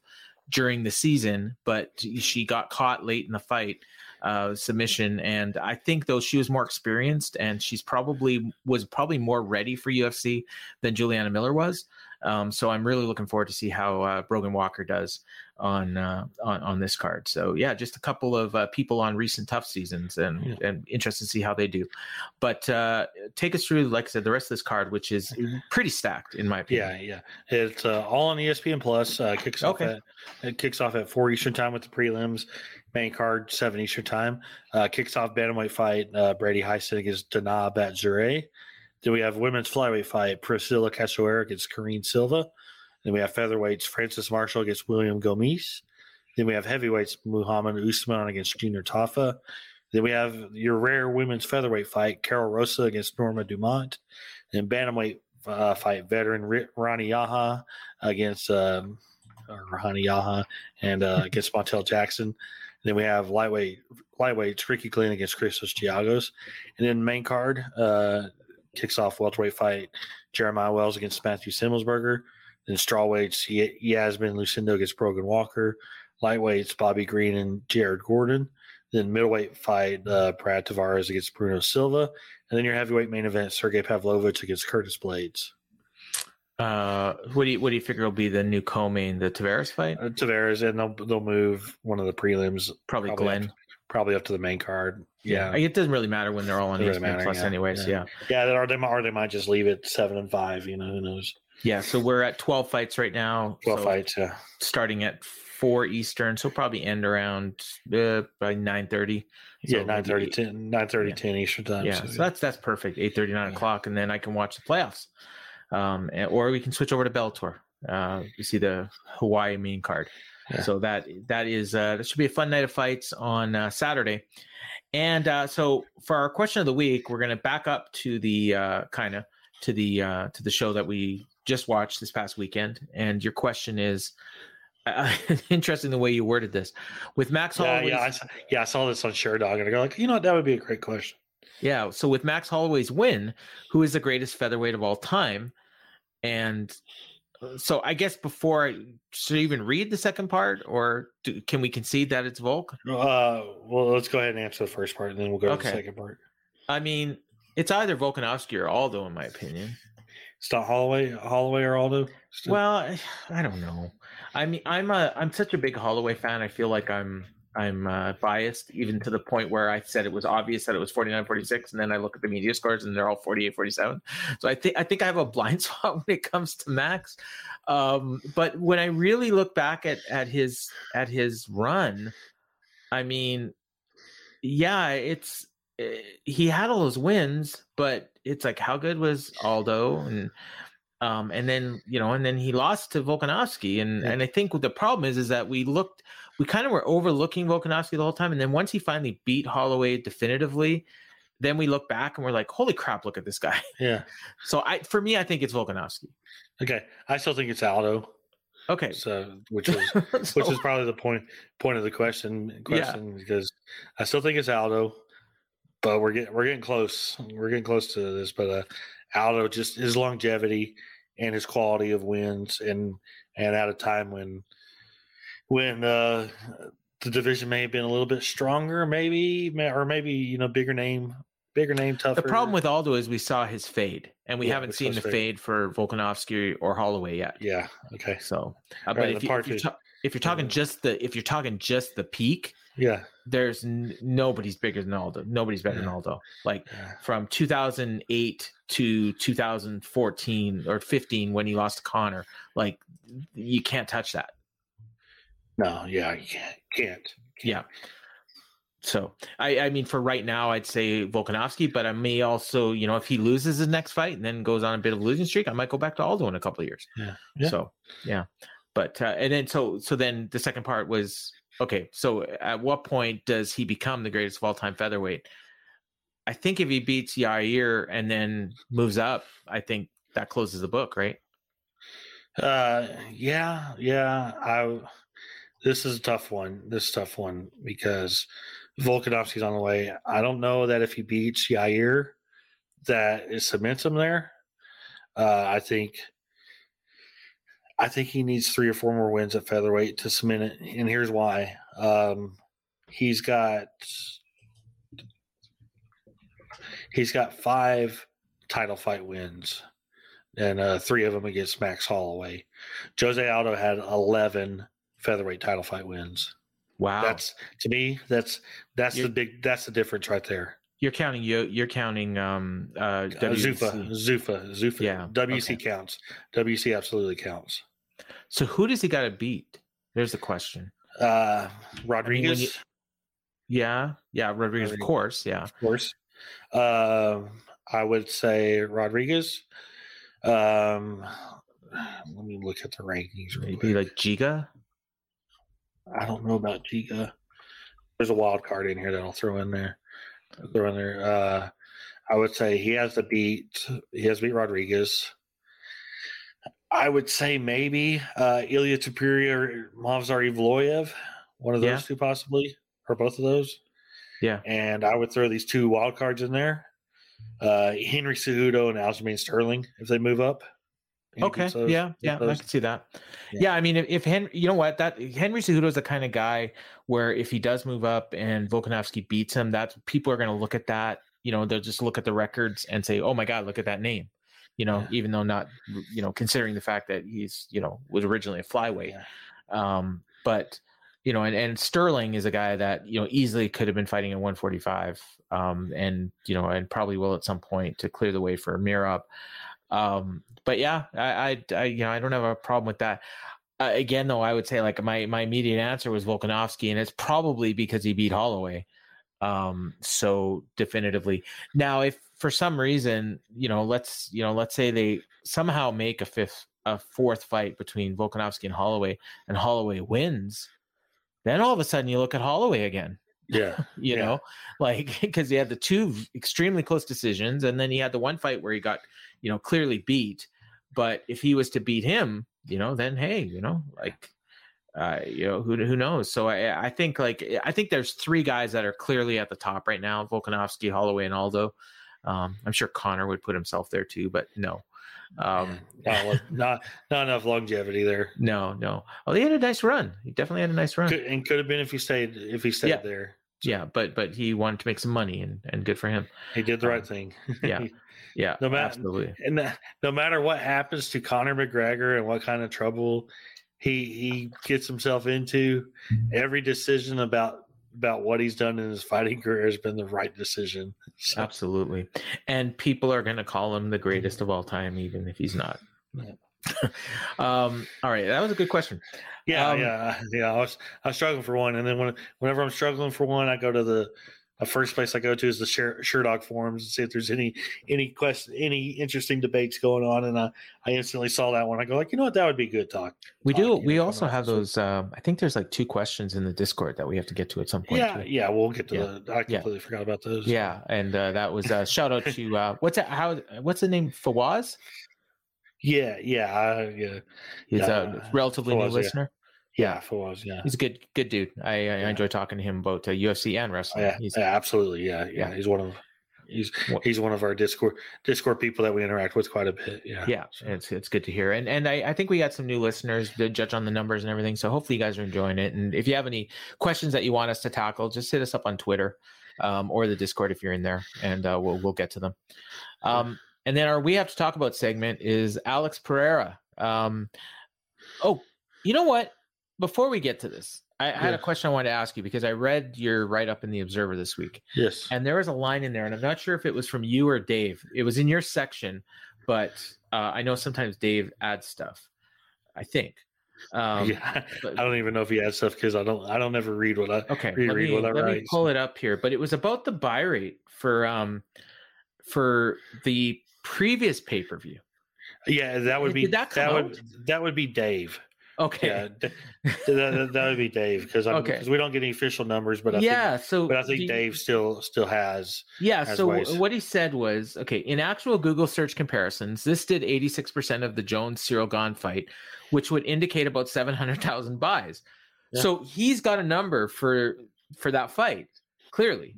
[SPEAKER 1] during the season, but she got caught late in the fight uh, submission. And I think though she was more experienced and she's probably was probably more ready for UFC than Juliana Miller was. Um, so I'm really looking forward to see how uh, Brogan Walker does on, uh, on on this card. So yeah, just a couple of uh, people on recent tough seasons, and yeah. and interested to see how they do. But uh, take us through, like I said, the rest of this card, which is pretty stacked in my opinion.
[SPEAKER 2] Yeah, yeah, it's uh, all on ESPN Plus. Uh, kicks off okay. at it kicks off at four Eastern time with the prelims. Main card seven Eastern time. Uh, kicks off bantamweight fight. Brady Hiestand against Danaa Batgerel. Then we have women's flyweight fight: Priscilla Cachoeira against Karine Silva. Then we have featherweights: Francis Marshall against William Gomis. Then we have heavyweights: Muhammad Usman against Junior Tafa. Then we have your rare women's featherweight fight: Karol Rosa against Norma Dumont. And bantamweight uh, fight: veteran Ronnie Yaha against um, Rani Yahya and uh, against Montel Jackson. then we have lightweight lightweights Ricky Glenn against Christos Giagos. And then main card, uh, kicks off welterweight fight Jeremiah Wells against Matthew Semelsberger. Then strawweights Yasmin Lucindo against Brogan Walker. Lightweights Bobby Green and Jared Gordon. Then middleweight fight uh, Brad Tavares against Bruno Silva, and then your heavyweight main event Sergey Pavlovich against Curtis Blaydes.
[SPEAKER 1] Uh, what do you what do you figure will be the new co-main, the Tavares fight?
[SPEAKER 2] Uh, Tavares, and they'll they'll move one of the prelims
[SPEAKER 1] Probably,
[SPEAKER 2] probably
[SPEAKER 1] Glenn.
[SPEAKER 2] up, probably up to the main card. Yeah,
[SPEAKER 1] it doesn't really matter when they're all on
[SPEAKER 2] Doesn't
[SPEAKER 1] ESPN
[SPEAKER 2] matter,
[SPEAKER 1] Plus,
[SPEAKER 2] yeah,
[SPEAKER 1] anyways.
[SPEAKER 2] yeah.
[SPEAKER 1] Yeah.
[SPEAKER 2] yeah, or they might or they might just leave it seven and five. You know, who knows?
[SPEAKER 1] yeah, So we're at twelve fights right now.
[SPEAKER 2] Twelve
[SPEAKER 1] so
[SPEAKER 2] fights. Yeah,
[SPEAKER 1] starting at four Eastern, so probably end around uh, by nine thirty.
[SPEAKER 2] yeah, 9 30, 10, 9 30,
[SPEAKER 1] Yeah.
[SPEAKER 2] 10 Eastern time.
[SPEAKER 1] Yeah, so that's that's perfect. Eight thirty, nine o'clock, and then I can watch the playoffs. Um, and- or we can switch over to Bellator. Uh, you see the Hawaii main card.
[SPEAKER 2] Yeah.
[SPEAKER 1] So that that is uh, that should be a fun night of fights on uh, Saturday. And uh, so for our question of the week, we're going to back up to the uh, kind of to the uh, to the show that we just watched this past weekend. And your question is uh, interesting the way you worded this with Max
[SPEAKER 2] yeah,
[SPEAKER 1] Holloway's
[SPEAKER 2] yeah, I, saw- yeah. I saw this on Sherdog, and I go like, you know, what, that would be a great question.
[SPEAKER 1] Yeah. So with Max Holloway's win, who is the greatest featherweight of all time? And so I guess before I should I even read the second part, or do, can we concede that it's Volk?
[SPEAKER 2] Uh, well, let's go ahead and answer the first part, and then we'll go to
[SPEAKER 1] Okay.
[SPEAKER 2] the second part.
[SPEAKER 1] I mean, it's either Volkanovski or Aldo, in my opinion.
[SPEAKER 2] It's not Holloway, Holloway or Aldo. Still-
[SPEAKER 1] Well, I, I don't know. I mean, I'm a I'm such a big Holloway fan. I feel like I'm I'm uh, biased even to the point where I said it was obvious that it was 49-46 and then I look at the media scores and they're all 48-47. So I think I think I have a blind spot when it comes to Max. Um, but when I really look back at at his at his run, I mean, yeah, it's eh, he had all those wins, but it's like how good was Aldo and um and then you know and then he lost to Volkanovski and
[SPEAKER 2] Yeah.
[SPEAKER 1] and I think what the problem is is that we looked we kind of were overlooking Volkanovski the whole time and then once he finally beat Holloway definitively then we look back and we're like holy crap look at this guy
[SPEAKER 2] yeah.
[SPEAKER 1] so I for me I think it's Volkanovski
[SPEAKER 2] Okay, I still think it's Aldo.
[SPEAKER 1] okay
[SPEAKER 2] So, which was which is probably the point point of the question question because I still think it's Aldo, but we're getting we're getting close. We're getting close to this, but uh, Aldo just his longevity and his quality of wins and and at a time when when uh, the division may have been a little bit stronger, maybe or maybe you know bigger name, bigger name, tougher.
[SPEAKER 1] the problem with Aldo is we saw his fade and we
[SPEAKER 2] Yeah,
[SPEAKER 1] haven't seen the
[SPEAKER 2] fade.
[SPEAKER 1] fade for Volkanovski or Holloway yet
[SPEAKER 2] yeah, okay,
[SPEAKER 1] so uh, but
[SPEAKER 2] Right,
[SPEAKER 1] if, you, if, you're ta- if you're talking
[SPEAKER 2] Yeah.
[SPEAKER 1] just the if you're talking just the peak
[SPEAKER 2] yeah,
[SPEAKER 1] there's n- nobody's bigger than Aldo. Nobody's better than Aldo. Like
[SPEAKER 2] yeah.
[SPEAKER 1] from 2008 to 2014 or 15 when he lost to Conor, like you can't touch that.
[SPEAKER 2] No, yeah, you can't, can't.
[SPEAKER 1] Yeah. So I, I mean, for right now, I'd say Volkanovski, but I may also, you know, if he loses his next fight and then goes on a bit of a losing streak, I might go back to Aldo in a couple of years.
[SPEAKER 2] Yeah. Yeah.
[SPEAKER 1] So yeah, but uh, and then so so then the second part was okay. So at what point does he become the greatest of all time featherweight? I think if he beats Yair and then moves up, I think that closes the book, right?
[SPEAKER 2] Uh, yeah, yeah. I this is a tough one. This tough one because Volkanovski's on the way. I don't know that if he beats Yair, that it cements him there. Uh, I think. I think he needs three or four more wins at featherweight to cement it, and here's why. Um, he's got he's got five title fight wins and uh, three of them against Max Holloway. Jose Aldo had eleven featherweight title fight wins.
[SPEAKER 1] Wow,
[SPEAKER 2] That's to me, that's that's
[SPEAKER 1] You're-
[SPEAKER 2] the big that's the difference right there.
[SPEAKER 1] you're counting you. You're counting um uh,
[SPEAKER 2] Uh,
[SPEAKER 1] Zuffa,
[SPEAKER 2] Zuffa, Zuffa.
[SPEAKER 1] Yeah,
[SPEAKER 2] WC
[SPEAKER 1] okay.
[SPEAKER 2] counts. WC absolutely counts.
[SPEAKER 1] So who does he got to beat? There's the question.
[SPEAKER 2] Uh, Rodriguez,
[SPEAKER 1] you- Yeah, yeah, Rodriguez, of course. Yeah,
[SPEAKER 2] of course. Um, I would say Rodriguez. Um, let me look at the rankings.
[SPEAKER 1] Maybe
[SPEAKER 2] quick.
[SPEAKER 1] like Giga.
[SPEAKER 2] I don't know about Giga. There's a wild card in here that I'll throw in there. I'll throw in there. Uh, I would say he has to beat. He has to beat Rodriguez. I would say maybe uh, Ilia Topuria or Movsar Evloev, one of those
[SPEAKER 1] Yeah.
[SPEAKER 2] two possibly, or both of those.
[SPEAKER 1] Yeah.
[SPEAKER 2] And I would throw these two wild cards in there. Uh, Henry Cejudo and Aljamain Sterling if they move up.
[SPEAKER 1] Okay.
[SPEAKER 2] those-
[SPEAKER 1] yeah. Yeah. I
[SPEAKER 2] those-
[SPEAKER 1] can see that.
[SPEAKER 2] Yeah.
[SPEAKER 1] Yeah. I mean, if, if Henry, you know what, that Henry Cejudo is the kind of guy where if he does move up and Volkanovski beats him, that's people are going to look at that. You know, they'll just look at the records and say, "Oh my God, look at that name." You know,
[SPEAKER 2] Yeah.
[SPEAKER 1] even though not, you know, considering the fact that he's, you know, was originally a flyweight.
[SPEAKER 2] Yeah.
[SPEAKER 1] Um, but you know, and, and Sterling is a guy that you know easily could have been fighting at 145, um, and you know, and probably will at some point to clear the way for Merab. Um, but yeah, I, I, I, you know, I don't have a problem with that. Uh, again, though, I would say like my my immediate answer was Volkanovski, and it's probably because he beat Holloway um so definitively now if for some reason you know let's you know let's say they somehow make a fifth a fourth fight between Volkanovski and Holloway and Holloway wins then all of a sudden you look at Holloway again
[SPEAKER 2] Yeah.
[SPEAKER 1] you
[SPEAKER 2] Yeah.
[SPEAKER 1] know like because he had the two extremely close decisions and then he had the one fight where he got you know clearly beat but if he was to beat him you know then hey you know like uh, you know who who knows so I I think like I think there's three guys that are clearly at the top right now Volkanovski Holloway and Aldo um, I'm sure Conor would put himself there too but no um,
[SPEAKER 2] not, not not enough longevity there.
[SPEAKER 1] no no oh he had a nice run he definitely had a nice run
[SPEAKER 2] Could, and could have been if he stayed if he stayed
[SPEAKER 1] Yeah.
[SPEAKER 2] there.
[SPEAKER 1] yeah but but he wanted to make some money and and good for him
[SPEAKER 2] He did the
[SPEAKER 1] Um,
[SPEAKER 2] right thing.
[SPEAKER 1] yeah yeah
[SPEAKER 2] No matter-
[SPEAKER 1] absolutely
[SPEAKER 2] and that, no matter what happens to Conor McGregor and what kind of trouble he he gets himself into, every decision about about what he's done in his fighting career has been the right decision. So,
[SPEAKER 1] Absolutely. And people are going to call him the greatest of all time, even if he's not. um, all right. That was a good question.
[SPEAKER 2] yeah,
[SPEAKER 1] Um,
[SPEAKER 2] yeah, yeah. I was I was struggling for one, and then when whenever I'm struggling for one, I go to the the first place I go to is the Sure, Sherdog forums and see if there's any any question any interesting debates going on, and I I instantly saw that one. I go like, you know what, that would be good talk.
[SPEAKER 1] We do.
[SPEAKER 2] talk, you
[SPEAKER 1] We
[SPEAKER 2] know,
[SPEAKER 1] also have those. Um, I think there's like two questions in the Discord that we have to get to at some point.
[SPEAKER 2] Yeah,
[SPEAKER 1] too.
[SPEAKER 2] yeah, we'll get to
[SPEAKER 1] Yeah.
[SPEAKER 2] the. I
[SPEAKER 1] Yeah.
[SPEAKER 2] completely forgot about those.
[SPEAKER 1] Yeah. And uh, that was uh, shout out to uh, what's that? How? What's the name? Fawaz.
[SPEAKER 2] yeah, yeah, I, yeah,
[SPEAKER 1] He's
[SPEAKER 2] Yeah,
[SPEAKER 1] a relatively
[SPEAKER 2] Fawaz,
[SPEAKER 1] new
[SPEAKER 2] yeah. Yeah. Fawaz, yeah.
[SPEAKER 1] He's a good, good dude. I, I
[SPEAKER 2] Yeah.
[SPEAKER 1] enjoy talking to him about uh, UFC and
[SPEAKER 2] Oh,
[SPEAKER 1] wrestling.
[SPEAKER 2] yeah,
[SPEAKER 1] He's,
[SPEAKER 2] yeah, absolutely. Yeah, yeah,
[SPEAKER 1] Yeah.
[SPEAKER 2] He's one of he's he's one of our Discord Discord people that we interact with quite a bit. Yeah,
[SPEAKER 1] yeah it's it's good to hear and and I, I think we got some new listeners to judge on the numbers and everything so hopefully you guys are enjoying it and if you have any questions that you want us to tackle just hit us up on twitter um, or the discord if you're in there and uh, we'll we'll get to them um, and then our we have to talk about segment is alex pereira um, oh you know what before we get to this I, I had a question I wanted to ask you because I read your write up in the Observer this week,
[SPEAKER 2] Yes.
[SPEAKER 1] and there was a line in there, and I'm not sure if it was from you or Dave. It was in your section, but uh, I know sometimes Dave adds stuff. I think. Um,
[SPEAKER 2] yeah,
[SPEAKER 1] but-
[SPEAKER 2] I don't even know if he has stuff because I don't. I don't ever read what I
[SPEAKER 1] Okay, let me,
[SPEAKER 2] what I
[SPEAKER 1] let me pull it up here. But it was about the buy rate for um for the previous pay per view.
[SPEAKER 2] Yeah, that would
[SPEAKER 1] Did
[SPEAKER 2] be
[SPEAKER 1] that
[SPEAKER 2] that, would that would be Dave.
[SPEAKER 1] Okay.
[SPEAKER 2] Yeah, d- that, that, would be Dave because
[SPEAKER 1] Okay.
[SPEAKER 2] because we don't get any official numbers, but I
[SPEAKER 1] yeah.
[SPEAKER 2] think,
[SPEAKER 1] so,
[SPEAKER 2] but I think
[SPEAKER 1] you-
[SPEAKER 2] Dave still still has.
[SPEAKER 1] Yeah.
[SPEAKER 2] has
[SPEAKER 1] So
[SPEAKER 2] ways.
[SPEAKER 1] what he said was, okay, in actual Google search comparisons, this did 86% of the Jones Ciryl Gane fight, which would indicate about 700,000 buys.
[SPEAKER 2] Yeah.
[SPEAKER 1] So he's got a number for for that fight, clearly.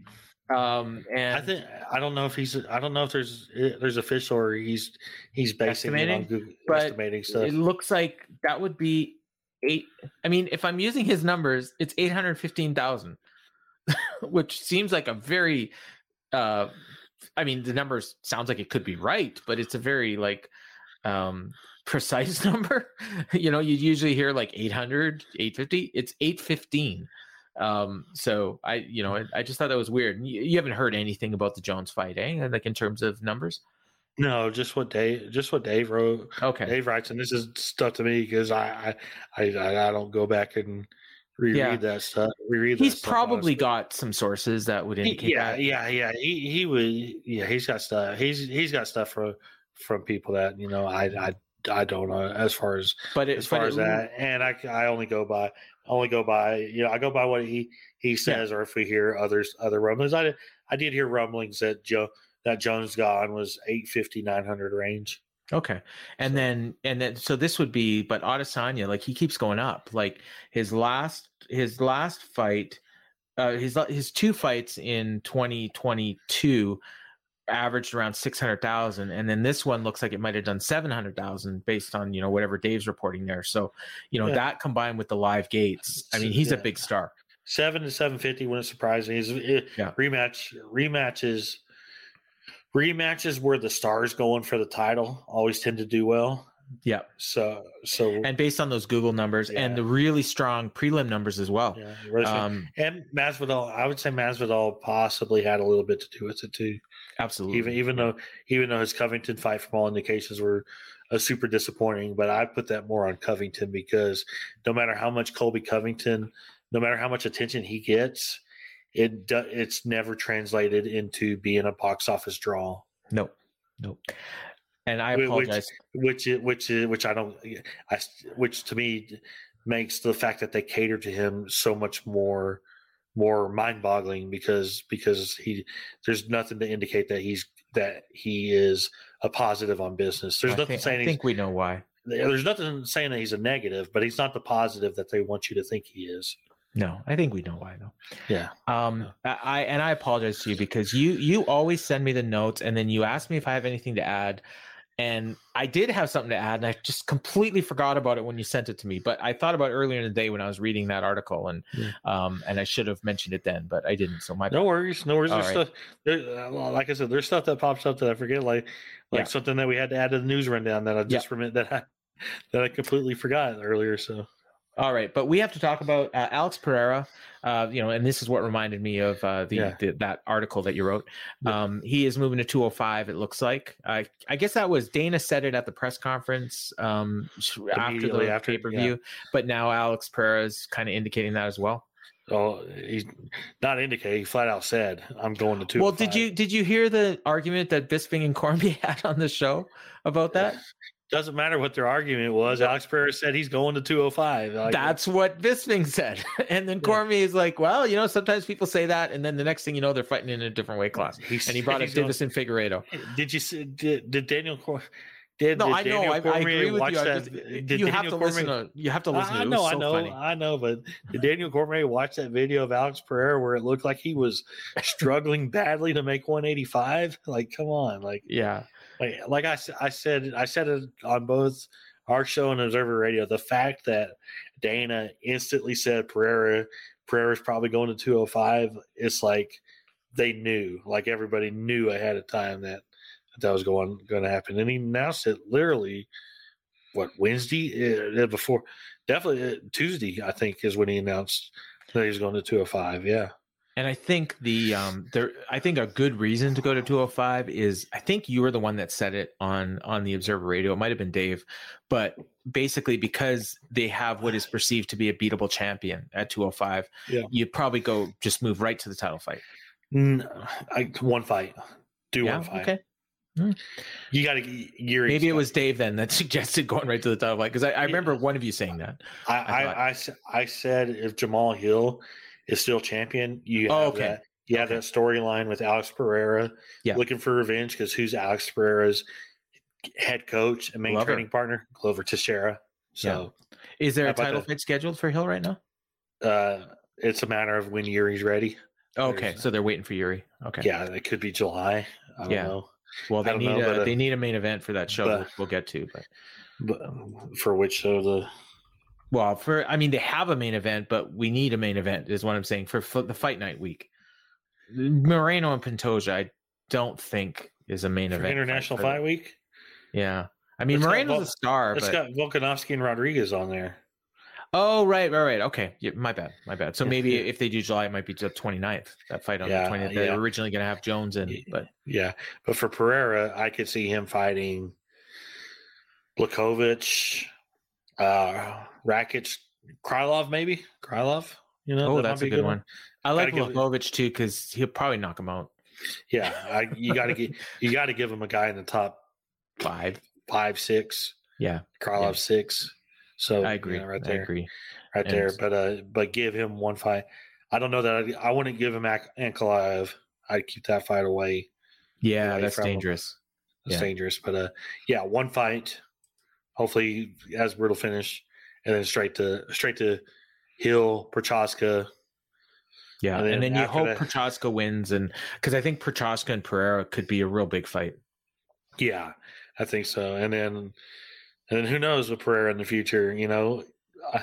[SPEAKER 1] Um, and
[SPEAKER 2] I think I don't know if he's I don't know if there's eh, there's official or he's he's basing it on
[SPEAKER 1] Estimating?
[SPEAKER 2] Google,
[SPEAKER 1] But
[SPEAKER 2] estimating stuff.
[SPEAKER 1] it looks like that would be eight. I mean, if I'm using his numbers, it's 815,000, which seems like a very, uh, I mean, the numbers sounds like it could be right, but it's a very like, um, precise number. you know, you usually hear like 800, 850. It's 815. Um, so I, you know, I, I just thought that was weird. You, you haven't heard anything about the Jones fight, eh? Like in terms of numbers?
[SPEAKER 2] no, just what Dave just what Dave wrote.
[SPEAKER 1] Okay.
[SPEAKER 2] Dave writes, and this is stuff to me because I I, I I don't go back and reread
[SPEAKER 1] Yeah.
[SPEAKER 2] that stuff. Reread.
[SPEAKER 1] He's
[SPEAKER 2] stuff,
[SPEAKER 1] probably
[SPEAKER 2] honestly.
[SPEAKER 1] got some sources that would
[SPEAKER 2] He- yeah,
[SPEAKER 1] that.
[SPEAKER 2] yeah, yeah. He he would. Yeah, he's got stuff. He's he's got stuff from from people that you know I I I don't know as far as
[SPEAKER 1] But it,
[SPEAKER 2] as far as that, and I I only go by only go by you know I go by what he he says, or if we hear others other rumblings. I I did hear rumblings that Joe that Jones Gane was 850 900 range.
[SPEAKER 1] Okay. And then and then so this would be but Adesanya like he keeps going up. Like his last his last fight uh his his two fights in 2022 averaged around 600,000 and then this one looks like it might have done 700,000 based on, you know, whatever Dave's reporting there. So, you know,
[SPEAKER 2] Yeah.
[SPEAKER 1] that combined with the live gates, I mean, he's a big star.
[SPEAKER 2] Seven to seven fifty wouldn't surprise me. It,
[SPEAKER 1] Yeah.
[SPEAKER 2] rematch rematches rematches where the stars going for the title always tend to do well.
[SPEAKER 1] Yeah.
[SPEAKER 2] So so
[SPEAKER 1] And based on those Google numbers
[SPEAKER 2] Yeah.
[SPEAKER 1] and the really strong prelim numbers as well.
[SPEAKER 2] yeah, really.
[SPEAKER 1] Um,
[SPEAKER 2] and Masvidal, I would say Masvidal possibly had a little bit to do with it too.
[SPEAKER 1] Absolutely.
[SPEAKER 2] Even even though even though his Covington fight from all indications were uh, super disappointing, but I put that more on Covington because no matter how much Colby Covington, no matter how much attention he gets, it do, it's never translated into being a box office draw.
[SPEAKER 1] nope. Nope. And I apologize.
[SPEAKER 2] which i- which which I don't, I which to me makes the fact that they cater to him so much more more mind boggling because because he there's nothing to indicate that he's that he is a positive on business. There's
[SPEAKER 1] I
[SPEAKER 2] nothing
[SPEAKER 1] think,
[SPEAKER 2] saying
[SPEAKER 1] I think we know why.
[SPEAKER 2] there's nothing saying that he's a negative, but he's not the positive that they want you to think he is.
[SPEAKER 1] No, I think we know why though.
[SPEAKER 2] Yeah.
[SPEAKER 1] Um, I- and I apologize to you because you you always send me the notes and then you ask me if I have anything to add, and I did have something to add, and I just completely forgot about it when you sent it to me. But I thought about it earlier in the day when I was reading that article, and
[SPEAKER 2] Yeah.
[SPEAKER 1] um, and I should have mentioned it then, but I didn't. So my
[SPEAKER 2] No worries, no worries.
[SPEAKER 1] All
[SPEAKER 2] There's
[SPEAKER 1] right.
[SPEAKER 2] stuff. There, uh, well, like I said, there's stuff that pops up that I forget, like like
[SPEAKER 1] Yeah.
[SPEAKER 2] something that we had to add to the news rundown that I just remember that I that I completely forgot earlier. So
[SPEAKER 1] All right, but we have to talk about uh, Alex Pereira. Uh, you know, and this is what reminded me of uh, the,
[SPEAKER 2] Yeah.
[SPEAKER 1] the that article that you wrote.
[SPEAKER 2] Yeah.
[SPEAKER 1] Um, he is moving to 205. It looks like. I I guess that was Dana said it at the press conference um, after the
[SPEAKER 2] after,
[SPEAKER 1] pay per view. But now Alex Pereira is kind of indicating that as well.
[SPEAKER 2] oh, he's not indicating. He flat out said, "I'm going to two.
[SPEAKER 1] Well, did you did you hear the argument that Bisping and Cormier had on the show about that?
[SPEAKER 2] Doesn't matter what their argument was. Alex Pereira said he's going to 205. Like,
[SPEAKER 1] That's what Bisping said. And then Cormier is like, well, you know, sometimes people say that, and then the next thing you know, they're fighting in a different weight class.
[SPEAKER 2] He
[SPEAKER 1] And he brought up
[SPEAKER 2] Davis
[SPEAKER 1] Deiveson Figueiredo.
[SPEAKER 2] Did you see? Did, did Daniel? Cor- Did,
[SPEAKER 1] No,
[SPEAKER 2] did
[SPEAKER 1] I know. I, I agree with
[SPEAKER 2] watch
[SPEAKER 1] you. I
[SPEAKER 2] That,
[SPEAKER 1] just,
[SPEAKER 2] did
[SPEAKER 1] you have to listen
[SPEAKER 2] Cormier-
[SPEAKER 1] to. You have to listen.
[SPEAKER 2] I
[SPEAKER 1] to. It
[SPEAKER 2] know,
[SPEAKER 1] was
[SPEAKER 2] I know,
[SPEAKER 1] funny.
[SPEAKER 2] I know, but did Daniel Cormier watch that video of Alex Pereira where it looked like he was struggling badly to make 185? Like, come on, like,
[SPEAKER 1] Yeah.
[SPEAKER 2] Like, I, I said, I said it on both our show and Observer Radio. The fact that Dana instantly said Pereira, Pereira's probably going to 205. It's like they knew, like everybody knew ahead of time that that was going going to happen, and he announced it literally. What Wednesday uh, before? Definitely uh, Tuesday, I think, is when he announced that he's going to 205. Yeah,
[SPEAKER 1] And I think the um there I think a good reason to go to 205 is I think you were the one that said it on on the Observer Radio. It might have been Dave, but basically because they have what is perceived to be a beatable champion at 205,
[SPEAKER 2] Yeah.
[SPEAKER 1] you'd probably go just move right to the title fight.
[SPEAKER 2] Mm, I, one fight, do
[SPEAKER 1] yeah.
[SPEAKER 2] one fight.
[SPEAKER 1] Okay.
[SPEAKER 2] You got to.
[SPEAKER 1] Maybe it was Dave then that suggested going right to the title fight because I, I remember one of you saying that.
[SPEAKER 2] I,
[SPEAKER 1] I
[SPEAKER 2] I, I, I said if Jamahal Hill is still champion, you have
[SPEAKER 1] Oh, okay.
[SPEAKER 2] that. You have
[SPEAKER 1] Okay.
[SPEAKER 2] that storyline with Alex Pereira
[SPEAKER 1] Yeah.
[SPEAKER 2] looking for revenge because who's Alex Pereira's head coach and main
[SPEAKER 1] Glover.
[SPEAKER 2] training partner? Glover Teixeira. So
[SPEAKER 1] Is there a title fight scheduled for Hill right now?
[SPEAKER 2] uh, it's a matter of when Yuri's ready.
[SPEAKER 1] Okay,
[SPEAKER 2] There's-
[SPEAKER 1] so they're waiting for Yuri. Okay.
[SPEAKER 2] Yeah, it could be July. I don't
[SPEAKER 1] Yeah.
[SPEAKER 2] know.
[SPEAKER 1] Well, they need
[SPEAKER 2] know,
[SPEAKER 1] a
[SPEAKER 2] uh,
[SPEAKER 1] they need a main event for that show.
[SPEAKER 2] but-
[SPEAKER 1] we'll, we'll get to, but
[SPEAKER 2] But for which show the
[SPEAKER 1] well, for I mean, they have a main event, but we need a main event. Is what I'm saying for, for the fight night week. Moreno and Pantoja, I don't think is a main
[SPEAKER 2] for
[SPEAKER 1] event.
[SPEAKER 2] International
[SPEAKER 1] for-
[SPEAKER 2] Fight Week?
[SPEAKER 1] Yeah, I mean,
[SPEAKER 2] It's
[SPEAKER 1] Moreno's a star,
[SPEAKER 2] It's
[SPEAKER 1] but
[SPEAKER 2] got Volkanovski and Rodriguez on there.
[SPEAKER 1] oh right, right, right. Okay, yeah, my bad, my bad. So maybe
[SPEAKER 2] yeah.
[SPEAKER 1] if they do July, it might be the 29th. That fight on
[SPEAKER 2] Yeah,
[SPEAKER 1] the 29th. They're originally going to have Jones in, but
[SPEAKER 2] Yeah, but for Pereira, I could see him fighting Blachowicz, uh, Rakic, Krylov, maybe Krylov. You know,
[SPEAKER 1] oh,
[SPEAKER 2] that
[SPEAKER 1] that's a
[SPEAKER 2] be
[SPEAKER 1] good one. I like
[SPEAKER 2] give
[SPEAKER 1] too because he'll probably knock him out
[SPEAKER 2] Yeah, I, you got to get you got to give him a guy in the top
[SPEAKER 1] five.
[SPEAKER 2] five.
[SPEAKER 1] Yeah,
[SPEAKER 2] Krylov
[SPEAKER 1] Yeah.
[SPEAKER 2] six. So
[SPEAKER 1] I agree.
[SPEAKER 2] you know, right
[SPEAKER 1] I
[SPEAKER 2] there,
[SPEAKER 1] agree.
[SPEAKER 2] right there. But uh, but give him one fight. I don't know that I, I wouldn't give him Ankalaev. I'd keep that fight away.
[SPEAKER 1] Yeah,
[SPEAKER 2] away
[SPEAKER 1] that's
[SPEAKER 2] from him.
[SPEAKER 1] dangerous.
[SPEAKER 2] It's
[SPEAKER 1] Yeah.
[SPEAKER 2] dangerous. But uh, yeah, one fight. Hopefully, as brutal finish, and then straight to straight to Hill, Prochazka,
[SPEAKER 1] Yeah,
[SPEAKER 2] And
[SPEAKER 1] and
[SPEAKER 2] then
[SPEAKER 1] then, you hope
[SPEAKER 2] that-
[SPEAKER 1] Prochazka wins, and because I think Prochazka and Pereira could be a real big fight.
[SPEAKER 2] Yeah, I think so. And then, and then who knows with Pereira in the future? You know,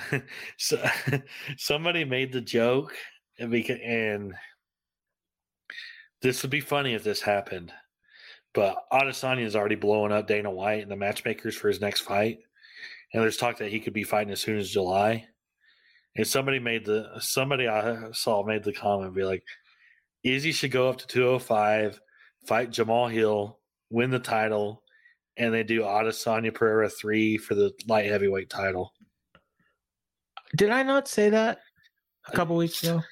[SPEAKER 2] so, somebody made the joke, and, beca- and this would be funny if this happened. But Adesanya is already blowing up Dana White and the matchmakers for his next fight, and there's talk that he could be fighting as soon as July. And somebody made the somebody I saw made the comment, be like, Izzy should go up to 205, fight Jamahal Hill, win the title, and they do Adesanya Pereira three for the light heavyweight title.
[SPEAKER 1] Did I not say that a couple weeks ago?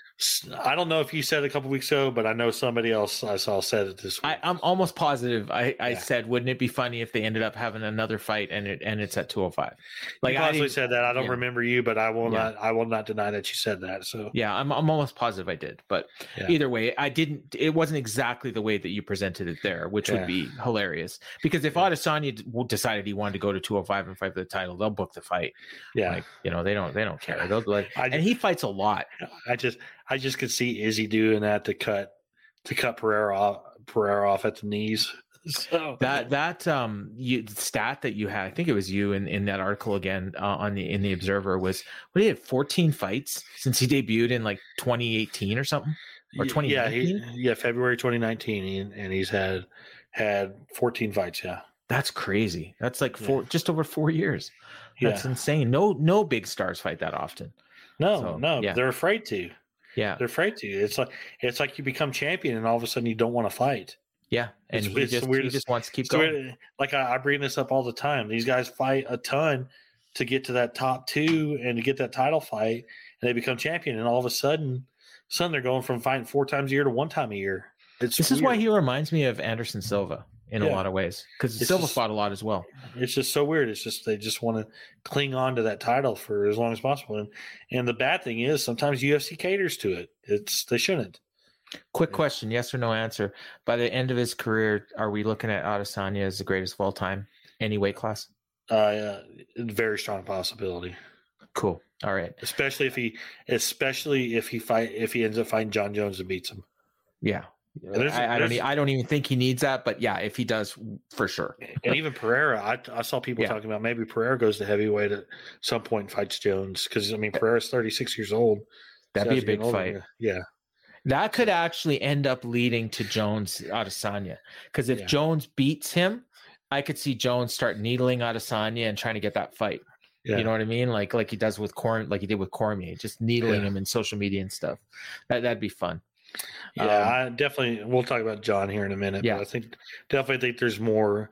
[SPEAKER 2] I don't know if you said a couple weeks ago, but I know somebody else I saw said it this week.
[SPEAKER 1] I, I'm almost positive. I, I
[SPEAKER 2] Yeah.
[SPEAKER 1] said, wouldn't it be funny if they ended up having another fight and it and it's at 205?
[SPEAKER 2] like you
[SPEAKER 1] I
[SPEAKER 2] possibly
[SPEAKER 1] didn't-
[SPEAKER 2] said that. I don't
[SPEAKER 1] yeah.
[SPEAKER 2] remember you, but I will
[SPEAKER 1] Yeah.
[SPEAKER 2] not. I will not deny that you said that. So
[SPEAKER 1] Yeah, I'm I'm almost positive I did, but either way, I didn't. It wasn't exactly the way that you presented it there, which would be hilarious. Because if Adesanya decided he wanted to go to 205 and fight for the title, they'll book the fight.
[SPEAKER 2] yeah,
[SPEAKER 1] Like you know, they don't they don't care. They'll like,
[SPEAKER 2] I-
[SPEAKER 1] and he fights a lot.
[SPEAKER 2] I just I just could see Izzy doing that to cut to cut Pereira off, Pereira off at the knees. So
[SPEAKER 1] That that um you, stat that you had, I think it was you in, in that article again uh, on the in the Observer was what he had 14 fights since he debuted in like 2018 or something. or
[SPEAKER 2] 20 yeah, he, yeah, February 2019, and, and he's had had 14 fights. Yeah,
[SPEAKER 1] That's crazy. That's like four, just over four years.
[SPEAKER 2] yeah.
[SPEAKER 1] That's insane. No, no big stars fight that often.
[SPEAKER 2] no,
[SPEAKER 1] so,
[SPEAKER 2] no,
[SPEAKER 1] yeah.
[SPEAKER 2] they're afraid to.
[SPEAKER 1] Yeah,
[SPEAKER 2] They're afraid to. It's like it's like you become champion, and all of a sudden you don't want to fight.
[SPEAKER 1] yeah, and
[SPEAKER 2] It's-
[SPEAKER 1] he
[SPEAKER 2] it's
[SPEAKER 1] just he just wants to keep going.
[SPEAKER 2] it- like I, I bring this up all the time. These guys fight a ton to get to that top two and to get that title fight, and they become champion. And all of a sudden, sudden they're going from fighting four times a year to one time a year. It's
[SPEAKER 1] This is why he reminds me of Anderson Silva in a lot of ways because Silva
[SPEAKER 2] just-
[SPEAKER 1] fought a lot as well.
[SPEAKER 2] It's just so weird. It's just they just want to cling on to that title for as long as possible. And and the bad thing is sometimes UFC caters to it. It's they shouldn't.
[SPEAKER 1] Quick question, yes or no answer. By the end of his career, are we looking at Adesanya as the greatest of all time? Any weight class?
[SPEAKER 2] Uh, uh, very strong possibility,
[SPEAKER 1] Cool. All right.
[SPEAKER 2] especially if he, especially if he fight if he ends up fighting Jon Jones and beats him.
[SPEAKER 1] Yeah.
[SPEAKER 2] There's-
[SPEAKER 1] I, I don't.
[SPEAKER 2] there's-
[SPEAKER 1] I don't even think he needs that, but yeah, if he does, for sure.
[SPEAKER 2] and even Pereira, I, I saw people
[SPEAKER 1] Yeah.
[SPEAKER 2] talking about maybe Pereira goes to heavyweight at some point and fights Jones because I mean Pereira's thirty six years old.
[SPEAKER 1] That'd
[SPEAKER 2] So
[SPEAKER 1] be a big
[SPEAKER 2] older.
[SPEAKER 1] fight.
[SPEAKER 2] Yeah,
[SPEAKER 1] That could actually end up leading to Jones Adesanya. Because if
[SPEAKER 2] Yeah.
[SPEAKER 1] Jones beats him, I could see Jones start needling Adesanya and trying to get that fight.
[SPEAKER 2] yeah,
[SPEAKER 1] You know what I mean? Like like he does with Corm, like he did with Cormier, just needling him in social media and stuff. That that'd be fun.
[SPEAKER 2] Yeah.
[SPEAKER 1] Um,
[SPEAKER 2] I definitely. We'll talk about Jon here in a minute.
[SPEAKER 1] Yeah.
[SPEAKER 2] but I think definitely think there's more.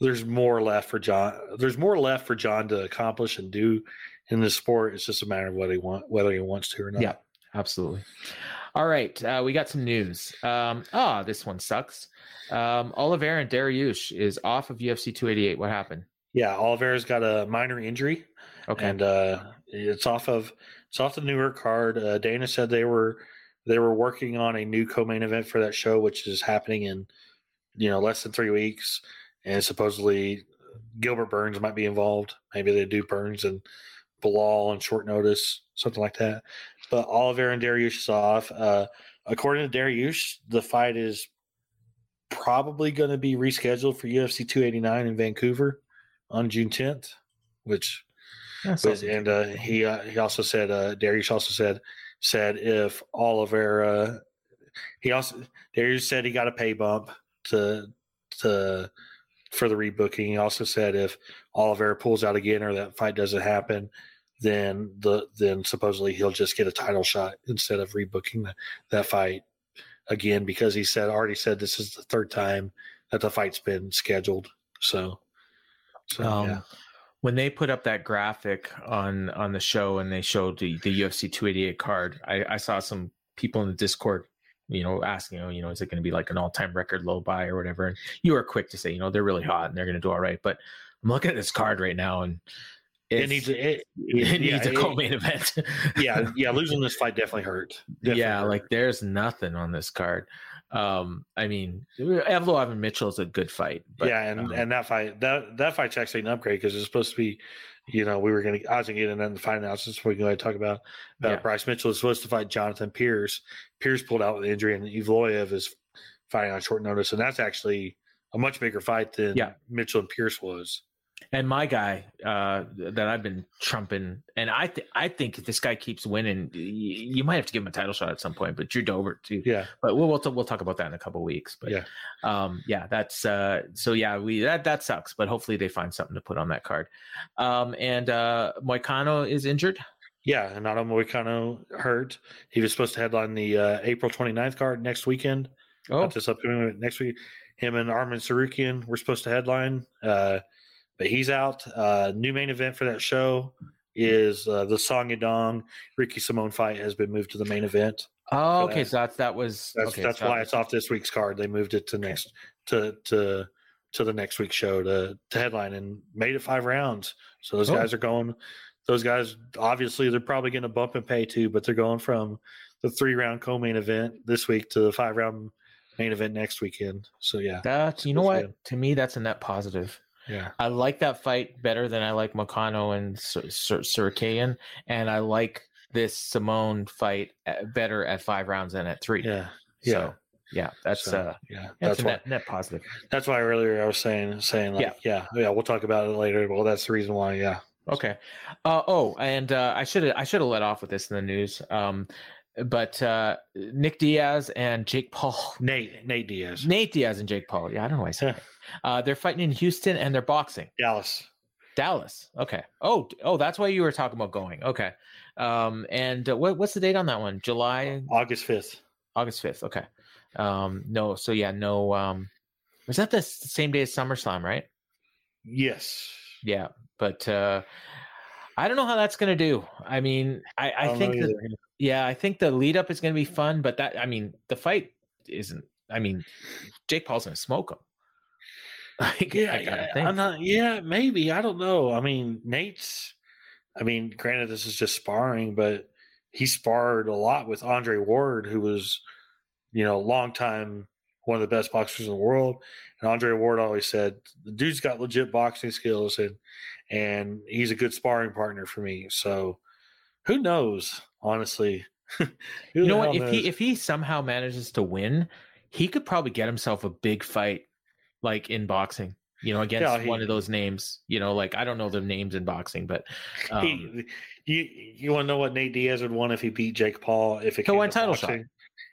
[SPEAKER 2] There's more left for Jon. There's more left for Jon to accomplish and do in this sport. It's just a matter of what he want, whether he wants to or not.
[SPEAKER 1] Yeah. Absolutely. All right, uh, we got some news. Um, ah, this one sucks. Um, Oliveira and Dariush is off of UFC 288. What happened?
[SPEAKER 2] yeah. Oliveira's got a minor injury.
[SPEAKER 1] Okay.
[SPEAKER 2] and uh, it's off of it's off the newer card. Uh, Dana said they were they were working on a new co-main event for that show, which is happening in you know less than three weeks, and supposedly Gilbert Burns might be involved. Maybe they do Burns and Belal on short notice, something like that. But Oliveira and Dariush is off. Uh, according to Dariush, the fight is probably going to be rescheduled for UFC 289 in Vancouver on June 10th, which and uh, he uh, he also said uh, Dariush also said said if Oliveira he also Dariush said he got a pay bump to to for the rebooking. He also said if Oliveira pulls out again or that fight doesn't happen, then the then supposedly he'll just get a title shot instead of rebooking that, that fight again because he said already said this is the third time that the fight's been scheduled. So, so
[SPEAKER 1] um,
[SPEAKER 2] yeah.
[SPEAKER 1] When they put up that graphic on on the show and they showed the, the UFC 288 card, I, I saw some people in the Discord, you know, asking, oh, you know, is it going to be like an all time record low buy or whatever? And you were quick to say, you know, they're really hot and they're going to do all right. But I'm looking at this card right now and
[SPEAKER 2] It needs it,
[SPEAKER 1] it
[SPEAKER 2] yeah,
[SPEAKER 1] needs a
[SPEAKER 2] it-
[SPEAKER 1] co-main event.
[SPEAKER 2] yeah, yeah, losing this fight definitely hurt. Definitely
[SPEAKER 1] yeah,
[SPEAKER 2] hurt.
[SPEAKER 1] like there's nothing on this card. Um, I mean, Evlo Evan Mitchell is a good fight. But,
[SPEAKER 2] yeah, and
[SPEAKER 1] um,
[SPEAKER 2] and that fight that that fight's actually an upgrade because it's supposed to be you know, we were going to, I was going to get into the fight announcements. We're going to talk about, about
[SPEAKER 1] Yeah.
[SPEAKER 2] Bryce Mitchell is supposed to fight Jonathan Pearce. Pearce pulled out with injury, and Evloev is fighting on short notice. And that's actually a much bigger fight than
[SPEAKER 1] Yeah.
[SPEAKER 2] Mitchell and Pearce was.
[SPEAKER 1] And my guy uh, that I've been trumping, and I th- I think if this guy keeps winning, y- you might have to give him a title shot at some point. But Drew Dober too.
[SPEAKER 2] Yeah.
[SPEAKER 1] But we'll we'll, t- we'll talk about that in a couple of weeks. But
[SPEAKER 2] Yeah.
[SPEAKER 1] um, yeah, that's uh, so yeah, we that that sucks. But hopefully they find something to put on that card. Um, and uh, Moicano is injured.
[SPEAKER 2] Yeah. And Nato Moicano hurt. He was supposed to headline the uh, April 29th card next weekend.
[SPEAKER 1] Oh,
[SPEAKER 2] this upcoming next week. Him and Arman Tsarukyan were supposed to headline, uh, but he's out. Uh, new main event for that show is uh, the Song Yadong Ricky Simón fight has been moved to the main event.
[SPEAKER 1] oh, okay.
[SPEAKER 2] that.
[SPEAKER 1] So that's that was
[SPEAKER 2] That's
[SPEAKER 1] okay.
[SPEAKER 2] that's
[SPEAKER 1] so
[SPEAKER 2] why it's off this week's card. They moved it to next to to to the next week's show to to headline and made it five rounds. So those
[SPEAKER 1] Oh.
[SPEAKER 2] guys are going. Those guys obviously they're probably getting a bump in pay too, but they're going from the three round co-main event this week to the five round main event next weekend. So yeah,
[SPEAKER 1] that's you know
[SPEAKER 2] Good
[SPEAKER 1] what?
[SPEAKER 2] them.
[SPEAKER 1] To me, that's a net positive.
[SPEAKER 2] Yeah.
[SPEAKER 1] I like that fight better than I like Moicano and Tsarukyan, and I like this Simón fight better at five rounds than at three.
[SPEAKER 2] Yeah, yeah,
[SPEAKER 1] So, yeah, that's
[SPEAKER 2] So,
[SPEAKER 1] uh,
[SPEAKER 2] yeah.
[SPEAKER 1] that's
[SPEAKER 2] That's why.
[SPEAKER 1] net, net positive.
[SPEAKER 2] That's why earlier I was saying saying like yeah. yeah yeah we'll talk about it later. Well, that's the reason why. Yeah,
[SPEAKER 1] Okay. Uh, oh, and uh, I should have I should have let off with this in the news. Um, but uh, Nick Diaz and Jake Paul,
[SPEAKER 2] Nate Nate Diaz,
[SPEAKER 1] Nate Diaz and Jake Paul. Yeah, I don't know why I said. That. Uh, they're fighting in Houston and they're boxing.
[SPEAKER 2] Dallas.
[SPEAKER 1] Dallas. Okay. Oh, oh, that's why you were talking about going. Okay. Um, and uh, what, what's the date on that one? July,
[SPEAKER 2] August fifth.
[SPEAKER 1] August fifth. Okay. Um, no. So yeah, no. Um, was that the same day as SummerSlam? Right.
[SPEAKER 2] Yes.
[SPEAKER 1] Yeah. But uh, I don't know how that's gonna do. I mean, I, I,
[SPEAKER 2] don't
[SPEAKER 1] think that. Yeah, I think the lead up is gonna be fun. But that I mean, the fight isn't. I mean, Jake Paul's gonna smoke him. Like,
[SPEAKER 2] Yeah, yeah,
[SPEAKER 1] think.
[SPEAKER 2] I'm not. Yeah, maybe. I don't know. I mean, Nate's. I mean, granted, this is just sparring, but he sparred a lot with Andre Ward, who was, you know, a long time one of the best boxers in the world. And Andre Ward always said the dude's got legit boxing skills, and and he's a good sparring partner for me. So, who knows? Honestly,
[SPEAKER 1] you know what? If he if he somehow manages to win, he could probably get himself a big fight, like in boxing. You know, against
[SPEAKER 2] Yeah, he-
[SPEAKER 1] one of those names. You know, like I don't know the names in boxing, but um,
[SPEAKER 2] he, you you want to know what Nate Diaz would want if he beat Jake Paul if it came to
[SPEAKER 1] title shot.
[SPEAKER 2] boxing?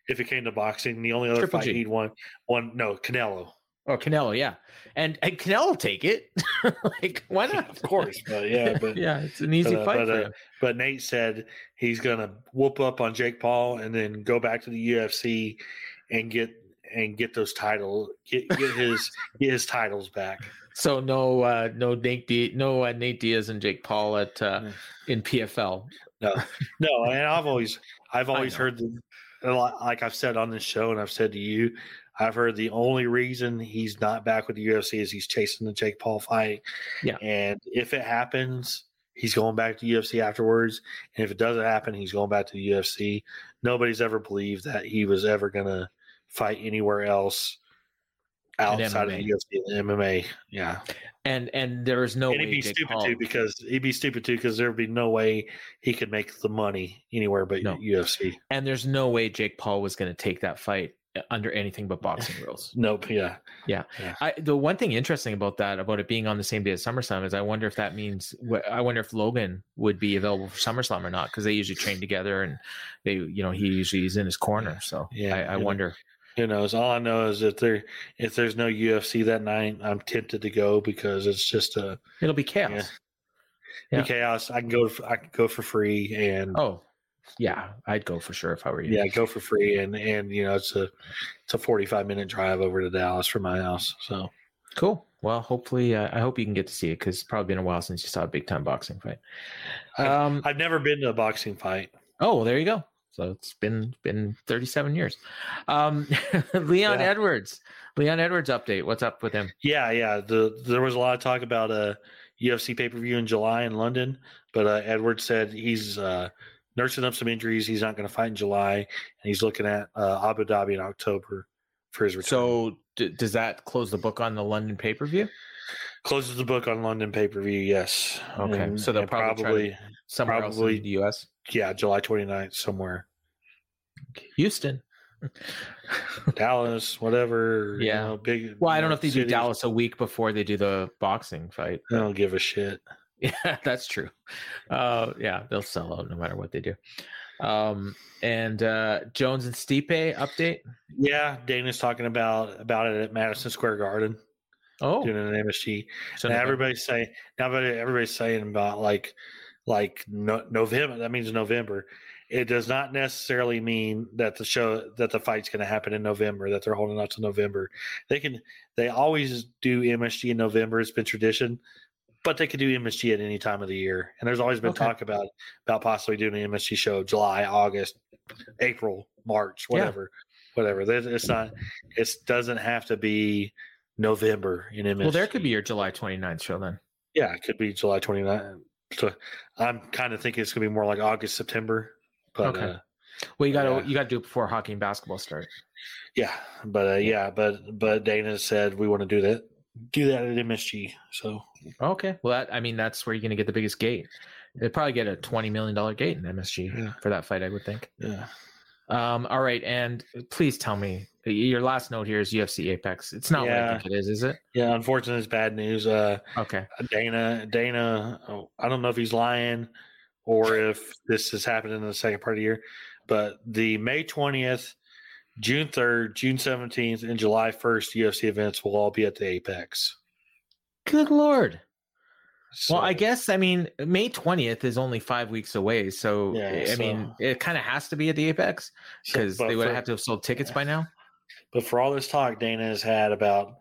[SPEAKER 2] If it came to boxing, the only other
[SPEAKER 1] Triple
[SPEAKER 2] fight
[SPEAKER 1] G.
[SPEAKER 2] he'd won one no Canelo,
[SPEAKER 1] or Canelo, yeah, and and Canelo take it. like why not?
[SPEAKER 2] of course, but yeah, but
[SPEAKER 1] yeah, it's an easy
[SPEAKER 2] but, uh,
[SPEAKER 1] fight
[SPEAKER 2] but,
[SPEAKER 1] for
[SPEAKER 2] uh,
[SPEAKER 1] him.
[SPEAKER 2] but Nate said he's gonna whoop up on Jake Paul and then go back to the UFC and get and get those titles, get get his get his titles back.
[SPEAKER 1] So no, uh, no Nate, Di- no uh, Nate Diaz and Jake Paul at uh, in PFL.
[SPEAKER 2] No, no, and I've always, I've always heard the, like I've said on this show, and I've said to you, I've heard the only reason he's not back with the UFC is he's chasing the Jake Paul fight.
[SPEAKER 1] Yeah.
[SPEAKER 2] and if it happens, he's going back to UFC afterwards, and if it doesn't happen, he's going back to the UFC. Nobody's ever believed that he was ever gonna fight anywhere else outside of the UFC and MMA. Yeah,
[SPEAKER 1] And and there is no
[SPEAKER 2] and he'd
[SPEAKER 1] way
[SPEAKER 2] be
[SPEAKER 1] Jake
[SPEAKER 2] stupid
[SPEAKER 1] Paul.
[SPEAKER 2] too because he'd be stupid too because there'd be no way he could make the money anywhere but
[SPEAKER 1] No.
[SPEAKER 2] UFC.
[SPEAKER 1] and there's no way Jake Paul was going to take that fight under anything but boxing rules.
[SPEAKER 2] Nope. Yeah. Yeah.
[SPEAKER 1] I, the one thing interesting about that, about it being on the same day as SummerSlam, is I wonder if that means I wonder if Logan would be available for SummerSlam or not because they usually train together and they, you know, he usually is in his corner. So
[SPEAKER 2] Yeah,
[SPEAKER 1] I, I wonder.
[SPEAKER 2] Who knows? All I know is that there, if there's no UFC that night, I'm tempted to go because it's just a
[SPEAKER 1] It'll be chaos.
[SPEAKER 2] Yeah.
[SPEAKER 1] Yeah.
[SPEAKER 2] chaos. I can go. I can go for free and
[SPEAKER 1] Oh, yeah, I'd go for sure if I were you.
[SPEAKER 2] yeah, go for free and and you know it's a it's a 45 minute drive over to Dallas from my house. So
[SPEAKER 1] Cool. Well, hopefully, uh, I hope you can get to see it because it's probably been a while since you saw a big time boxing fight.
[SPEAKER 2] I've-
[SPEAKER 1] Um,
[SPEAKER 2] I've never been to a boxing fight.
[SPEAKER 1] oh, well, there you go. So it's been been 37 years. Um, Leon
[SPEAKER 2] Yeah.
[SPEAKER 1] Edwards, Leon Edwards update. What's up with him?
[SPEAKER 2] Yeah, yeah. The there was a lot of talk about a UFC pay per view in July in London, but uh, Edwards said he's uh, nursing up some injuries. He's not going to fight in July, and he's looking at uh, Abu Dhabi in October for his return.
[SPEAKER 1] So d- does that close the book on the London pay per view?
[SPEAKER 2] closes the book on London pay per view. Yes.
[SPEAKER 1] Okay,
[SPEAKER 2] And-
[SPEAKER 1] so they'll probably,
[SPEAKER 2] probably
[SPEAKER 1] to, somewhere else
[SPEAKER 2] probably-
[SPEAKER 1] in the U.S.
[SPEAKER 2] yeah, July 29th somewhere.
[SPEAKER 1] Houston.
[SPEAKER 2] Dallas, whatever. you
[SPEAKER 1] Yeah.
[SPEAKER 2] know, big.
[SPEAKER 1] Well, I don't know if they do. Dallas a week before they do the boxing fight.
[SPEAKER 2] I don't give a shit.
[SPEAKER 1] Yeah, that's true. Uh, yeah, they'll sell out no matter what they do. Um, and uh, Jones and Stipe update.
[SPEAKER 2] Yeah, Dana's talking about about it at Madison Square Garden
[SPEAKER 1] Oh,
[SPEAKER 2] doing an MSG.
[SPEAKER 1] so
[SPEAKER 2] now everybody's saying now, everybody's saying about like like no, November. That means November. It does not necessarily mean that the show that the fight's going to happen in November. That they're holding out to November. They can. They always do MSG in November. It's been tradition, but they could do MSG at any time of the year. And there's always been
[SPEAKER 1] Okay.
[SPEAKER 2] talk about about possibly doing an MSG show July, August, April, March,
[SPEAKER 1] Yeah.
[SPEAKER 2] whatever, whatever. It's not. It doesn't have to be November in MSG.
[SPEAKER 1] well, there could be your July 29th show then.
[SPEAKER 2] Yeah, it could be July 29th. So I'm kind of thinking it's going to be more like August, September. But
[SPEAKER 1] Okay.
[SPEAKER 2] uh,
[SPEAKER 1] Well, you got to
[SPEAKER 2] Yeah.
[SPEAKER 1] you got to do it before hockey and basketball start.
[SPEAKER 2] yeah, but uh, yeah, but but Dana said we want to do that, do that at MSG. So
[SPEAKER 1] Okay. Well, that, I mean, that's where you're going to get the biggest gate. They'd probably get a twenty million dollar gate in MSG
[SPEAKER 2] Yeah.
[SPEAKER 1] for that fight, I would think.
[SPEAKER 2] yeah,
[SPEAKER 1] Um, all right, and please tell me your last note here is UFC Apex. It's not what I
[SPEAKER 2] Yeah.
[SPEAKER 1] think it is, is it?
[SPEAKER 2] yeah. Unfortunately, it's bad news. Uh,
[SPEAKER 1] Okay.
[SPEAKER 2] Dana, Dana. Oh, I don't know if he's lying or if this has happened in the second part of the year, but the May 20th, June 3rd, June 17th, and July 1st UFC events will all be at the Apex.
[SPEAKER 1] Good lord. well, I guess I mean May twentieth is only five weeks away, so
[SPEAKER 2] Yeah,
[SPEAKER 1] I mean it kind of has to be at the Apex because they would
[SPEAKER 2] for-
[SPEAKER 1] have to have sold tickets by now.
[SPEAKER 2] But for all this talk Dana has had about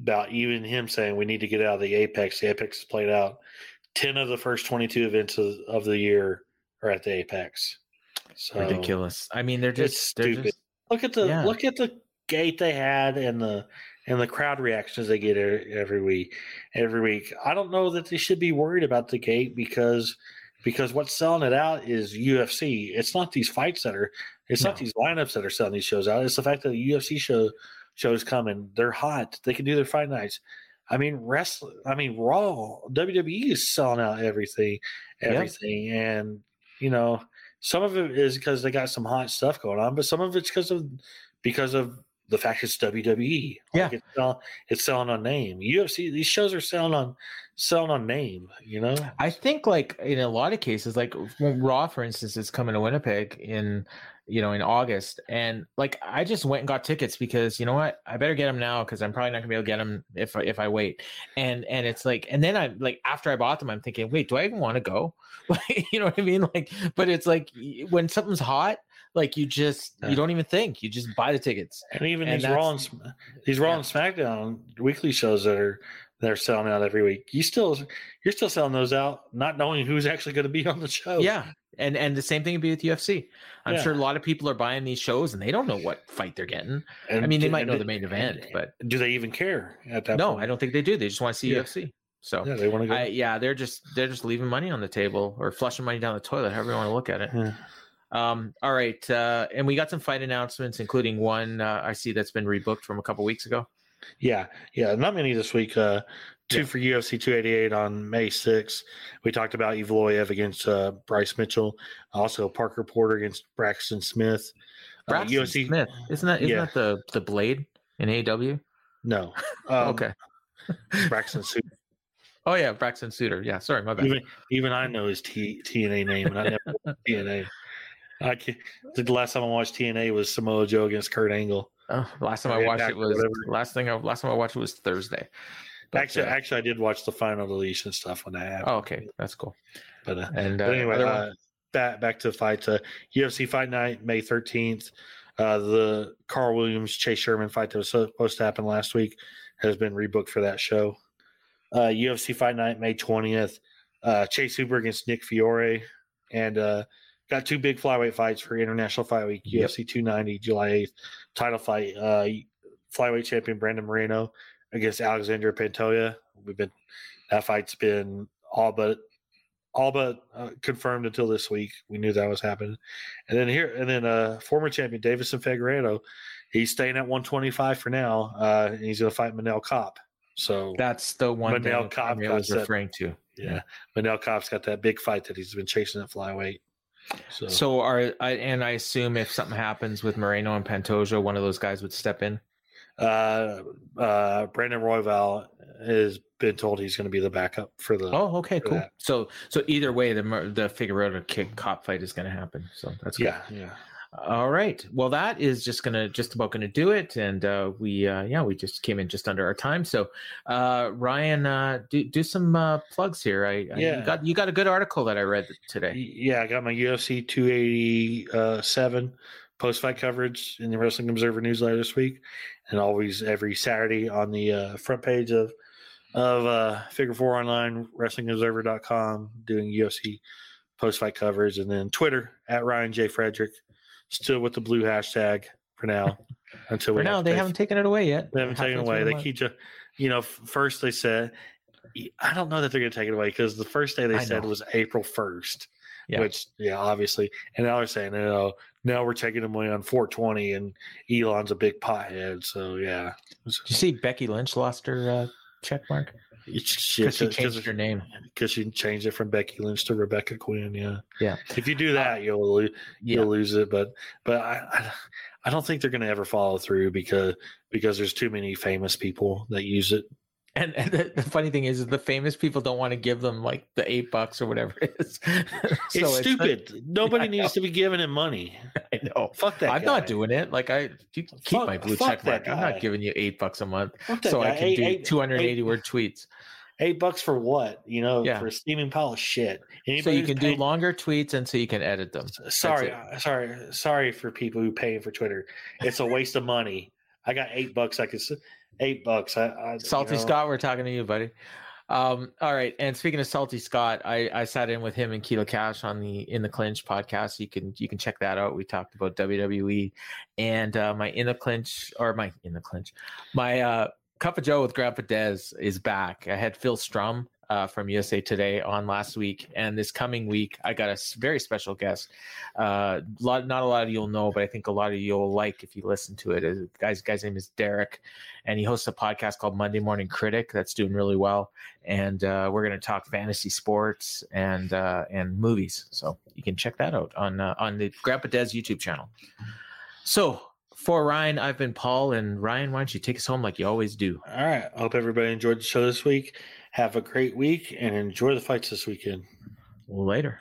[SPEAKER 2] about even him saying we need to get out of the Apex, the Apex is played out. Ten of the first twenty two events of, of the year are at the Apex. So
[SPEAKER 1] Ridiculous. I mean, they're just they're
[SPEAKER 2] stupid.
[SPEAKER 1] just
[SPEAKER 2] Look at the
[SPEAKER 1] Yeah.
[SPEAKER 2] look at the gate they had and the and the crowd reactions they get every week. Every week, I don't know that they should be worried about the gate because because what's selling it out is UFC. It's not these fights that are. It's not these lineups that are selling these shows out. It's the fact that the UFC show shows coming. They're hot. They can do their fight nights. I mean, wrestling. I mean, Raw. WWE is selling out everything,
[SPEAKER 1] Yep.
[SPEAKER 2] everything, and you know, some of it is because they got some hot stuff going on, but some of it's because of because of the fact it's WWE.
[SPEAKER 1] Yeah.
[SPEAKER 2] it's, sell, it's selling on name. UFC. These shows are selling on selling on name. You know,
[SPEAKER 1] I think like in a lot of cases, like Raw, for instance, is coming to Winnipeg in you know in August, and like I just went and got tickets because you know what, I better get them now because I'm probably not gonna be able to get them if I- if I wait. And and it's like, and then I'm like after I bought them, I'm thinking, wait, do I even want to go? Like, you know what I mean? Like, but it's like when something's hot, like you just you don't even think, you just buy the tickets.
[SPEAKER 2] and even
[SPEAKER 1] And
[SPEAKER 2] these Raw and these Raw
[SPEAKER 1] yeah.
[SPEAKER 2] and SmackDown weekly shows that are that are selling out every week. You still you're still selling those out, not knowing who's actually going to be on the show.
[SPEAKER 1] Yeah. And and the same thing would be with UFC. I'm
[SPEAKER 2] Yeah.
[SPEAKER 1] sure a lot of people are buying these shows and they don't know what fight they're getting.
[SPEAKER 2] And
[SPEAKER 1] I mean, they might know the main event, but
[SPEAKER 2] do they even care at that?
[SPEAKER 1] no,
[SPEAKER 2] point?
[SPEAKER 1] I don't think they do. They just want to see
[SPEAKER 2] Yeah.
[SPEAKER 1] UFC. So
[SPEAKER 2] Yeah, they want to go.
[SPEAKER 1] I, yeah, they're just they're just leaving money on the table or flushing money down the toilet, however you want to look at it.
[SPEAKER 2] Yeah.
[SPEAKER 1] Um, all right, uh, and we got some fight announcements, including one uh, I see that's been rebooked from a couple weeks ago.
[SPEAKER 2] Yeah, yeah, not many this week. Uh, two
[SPEAKER 1] Yeah.
[SPEAKER 2] for UFC 288 on May 6th. We talked about Evloev against uh, Bryce Mitchell. Also, Parker Porter against Braxton Smith. Uh, UFC
[SPEAKER 1] Smith, isn't that isn't
[SPEAKER 2] Yeah.
[SPEAKER 1] that the the blade in AW?
[SPEAKER 2] No. Um,
[SPEAKER 1] okay.
[SPEAKER 2] Braxton Suit.
[SPEAKER 1] Oh yeah, Braxton Sutter. Yeah, sorry, my bad.
[SPEAKER 2] Even even I know his T, TNA name, and I never TNA. I can, the last time I watched TNA was Samoa Joe against Kurt Angle.
[SPEAKER 1] Oh, last time I
[SPEAKER 2] Or
[SPEAKER 1] watched it was last thing. I, last time I watched it was Thursday. But,
[SPEAKER 2] actually,
[SPEAKER 1] uh,
[SPEAKER 2] actually, I did watch the final deletion stuff when that happened.
[SPEAKER 1] oh, okay, that's cool.
[SPEAKER 2] but uh,
[SPEAKER 1] And uh,
[SPEAKER 2] But anyway, uh, back back to the fight. Uh, UFC Fight Night, May thirteenth. Uh, the Karl Williams Chase Sherman fight that was supposed to happen last week has been rebooked for that show. Uh, UFC Fight Night, May twentieth. Uh, Chase Hooper against Nick Fiore, and uh, got two big flyweight fights for International Fight Week.
[SPEAKER 1] Yep.
[SPEAKER 2] UFC two ninety, July eighth. Title fight. Uh, flyweight champion Brandon Moreno against Alexandre Pantoja. We've been that fight's been all but all but uh, confirmed until this week. We knew that was happening. And then here, and then uh, former champion Deiveson Figueiredo, he's staying at 125 for now. Uh, and he's going to fight Manel Kape. So
[SPEAKER 1] That's the one
[SPEAKER 2] Manel Kape
[SPEAKER 1] I was referring to.
[SPEAKER 2] yeah, Manel Kape's got that big fight that he's been chasing at flyweight. So,
[SPEAKER 1] So are I and I assume if something happens with Moreno and Pantoja, one of those guys would step in.
[SPEAKER 2] uh, uh, Brandon Royval has been told he's going to be the backup for the.
[SPEAKER 1] Oh, okay, cool.
[SPEAKER 2] that.
[SPEAKER 1] So so either way, the the Figueiredo kick cop fight is going to happen. So that's good.
[SPEAKER 2] yeah, yeah.
[SPEAKER 1] All right. Well, that is just gonna just about gonna do it, and uh, we uh, yeah we just came in just under our time. So uh, Ryan, uh, do do some uh, plugs here. I, I
[SPEAKER 2] Yeah.
[SPEAKER 1] you got you got a good article that I read today.
[SPEAKER 2] Yeah, I got my UFC 287 post fight coverage in the Wrestling Observer newsletter this week, and always every Saturday on the uh, front page of of uh, Figure Four Online, WrestlingObserver.com, doing UFC post fight coverage, and then Twitter at Ryan J Frederick, still with the blue hashtag for now. Until
[SPEAKER 1] For
[SPEAKER 2] we
[SPEAKER 1] now, they haven't taken it away yet.
[SPEAKER 2] they haven't taken
[SPEAKER 1] Halfway
[SPEAKER 2] away. They
[SPEAKER 1] month.
[SPEAKER 2] keep ju- you know, first they said, I don't know that they're going to take it away because the first day they
[SPEAKER 1] I
[SPEAKER 2] said
[SPEAKER 1] know.
[SPEAKER 2] was April 1st,
[SPEAKER 1] Yeah.
[SPEAKER 2] which, yeah, obviously. And now they're saying, you know, now we're taking them away on 420 and Elon's a big pothead. So, yeah.
[SPEAKER 1] Did you see Becky Lynch lost her uh, check mark because she changed her name?
[SPEAKER 2] Because she changed it from Becky Lynch to Rebecca Quinn. Yeah.
[SPEAKER 1] Yeah.
[SPEAKER 2] If you do that, you'll,
[SPEAKER 1] Yeah.
[SPEAKER 2] you'll lose it. But, but I, I, don't think they're going to ever follow through because, because there's too many famous people that use it.
[SPEAKER 1] And, and the, the funny thing is, is the famous people don't want to give them like the eight bucks or whatever it is. So
[SPEAKER 2] it's stupid. Nobody
[SPEAKER 1] know.
[SPEAKER 2] needs to be giving him money.
[SPEAKER 1] I know.
[SPEAKER 2] Fuck that.
[SPEAKER 1] I'm
[SPEAKER 2] guy.
[SPEAKER 1] not doing it. Like I keep
[SPEAKER 2] Fuck-
[SPEAKER 1] my blue check mark.
[SPEAKER 2] that
[SPEAKER 1] I'm not giving you eight bucks a month so I can
[SPEAKER 2] Eight-
[SPEAKER 1] do
[SPEAKER 2] eight-
[SPEAKER 1] 280
[SPEAKER 2] eight-
[SPEAKER 1] word tweets.
[SPEAKER 2] Eight bucks for what? You know,
[SPEAKER 1] Yeah.
[SPEAKER 2] for a steaming pile of shit.
[SPEAKER 1] So
[SPEAKER 2] Anybody
[SPEAKER 1] you
[SPEAKER 2] who's
[SPEAKER 1] can do longer tweets and so you can edit them.
[SPEAKER 2] Sorry, uh, sorry, sorry for people who pay for Twitter. It's a waste of money. I got eight bucks. I could eight bucks. I, I you
[SPEAKER 1] Salty
[SPEAKER 2] know,
[SPEAKER 1] Scott, we're talking to you, buddy. Um, all right. And speaking of Salty Scott, I, I sat in with him and Kilo Cash on the In the Clinch podcast. You can you can check that out. We talked about WWE and uh, my In the Clinch or my In the Clinch, my uh, Cup of Joe with Grandpa Dez is back. I had Phil Strum uh, from USA Today on last week, and this coming week I got a very special guest. Uh, lot, not a lot of you'll know, but I think a lot of you'll like if you listen to it. Guy's guy's name is Derek, and he hosts a podcast called Monday Morning Critic that's doing really well. And uh, we're going to talk fantasy sports and uh, and movies, so you can check that out on uh, on the Grandpa Dez YouTube channel. So for Ryan, I've been Paul, and Ryan, why don't you take us home like you always do?
[SPEAKER 2] All right. I hope everybody enjoyed the show this week. Have a great week and enjoy the fights this weekend.
[SPEAKER 1] Later.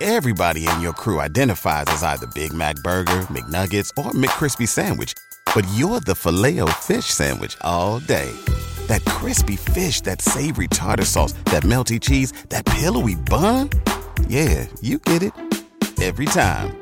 [SPEAKER 5] Everybody in your crew identifies as either Big Mac Burger, McNuggets, or McCrispy Sandwich. But you're the filet fish Sandwich all day. That crispy fish, that savory tartar sauce, that melty cheese, that pillowy bun. Yeah, you get it. Every time.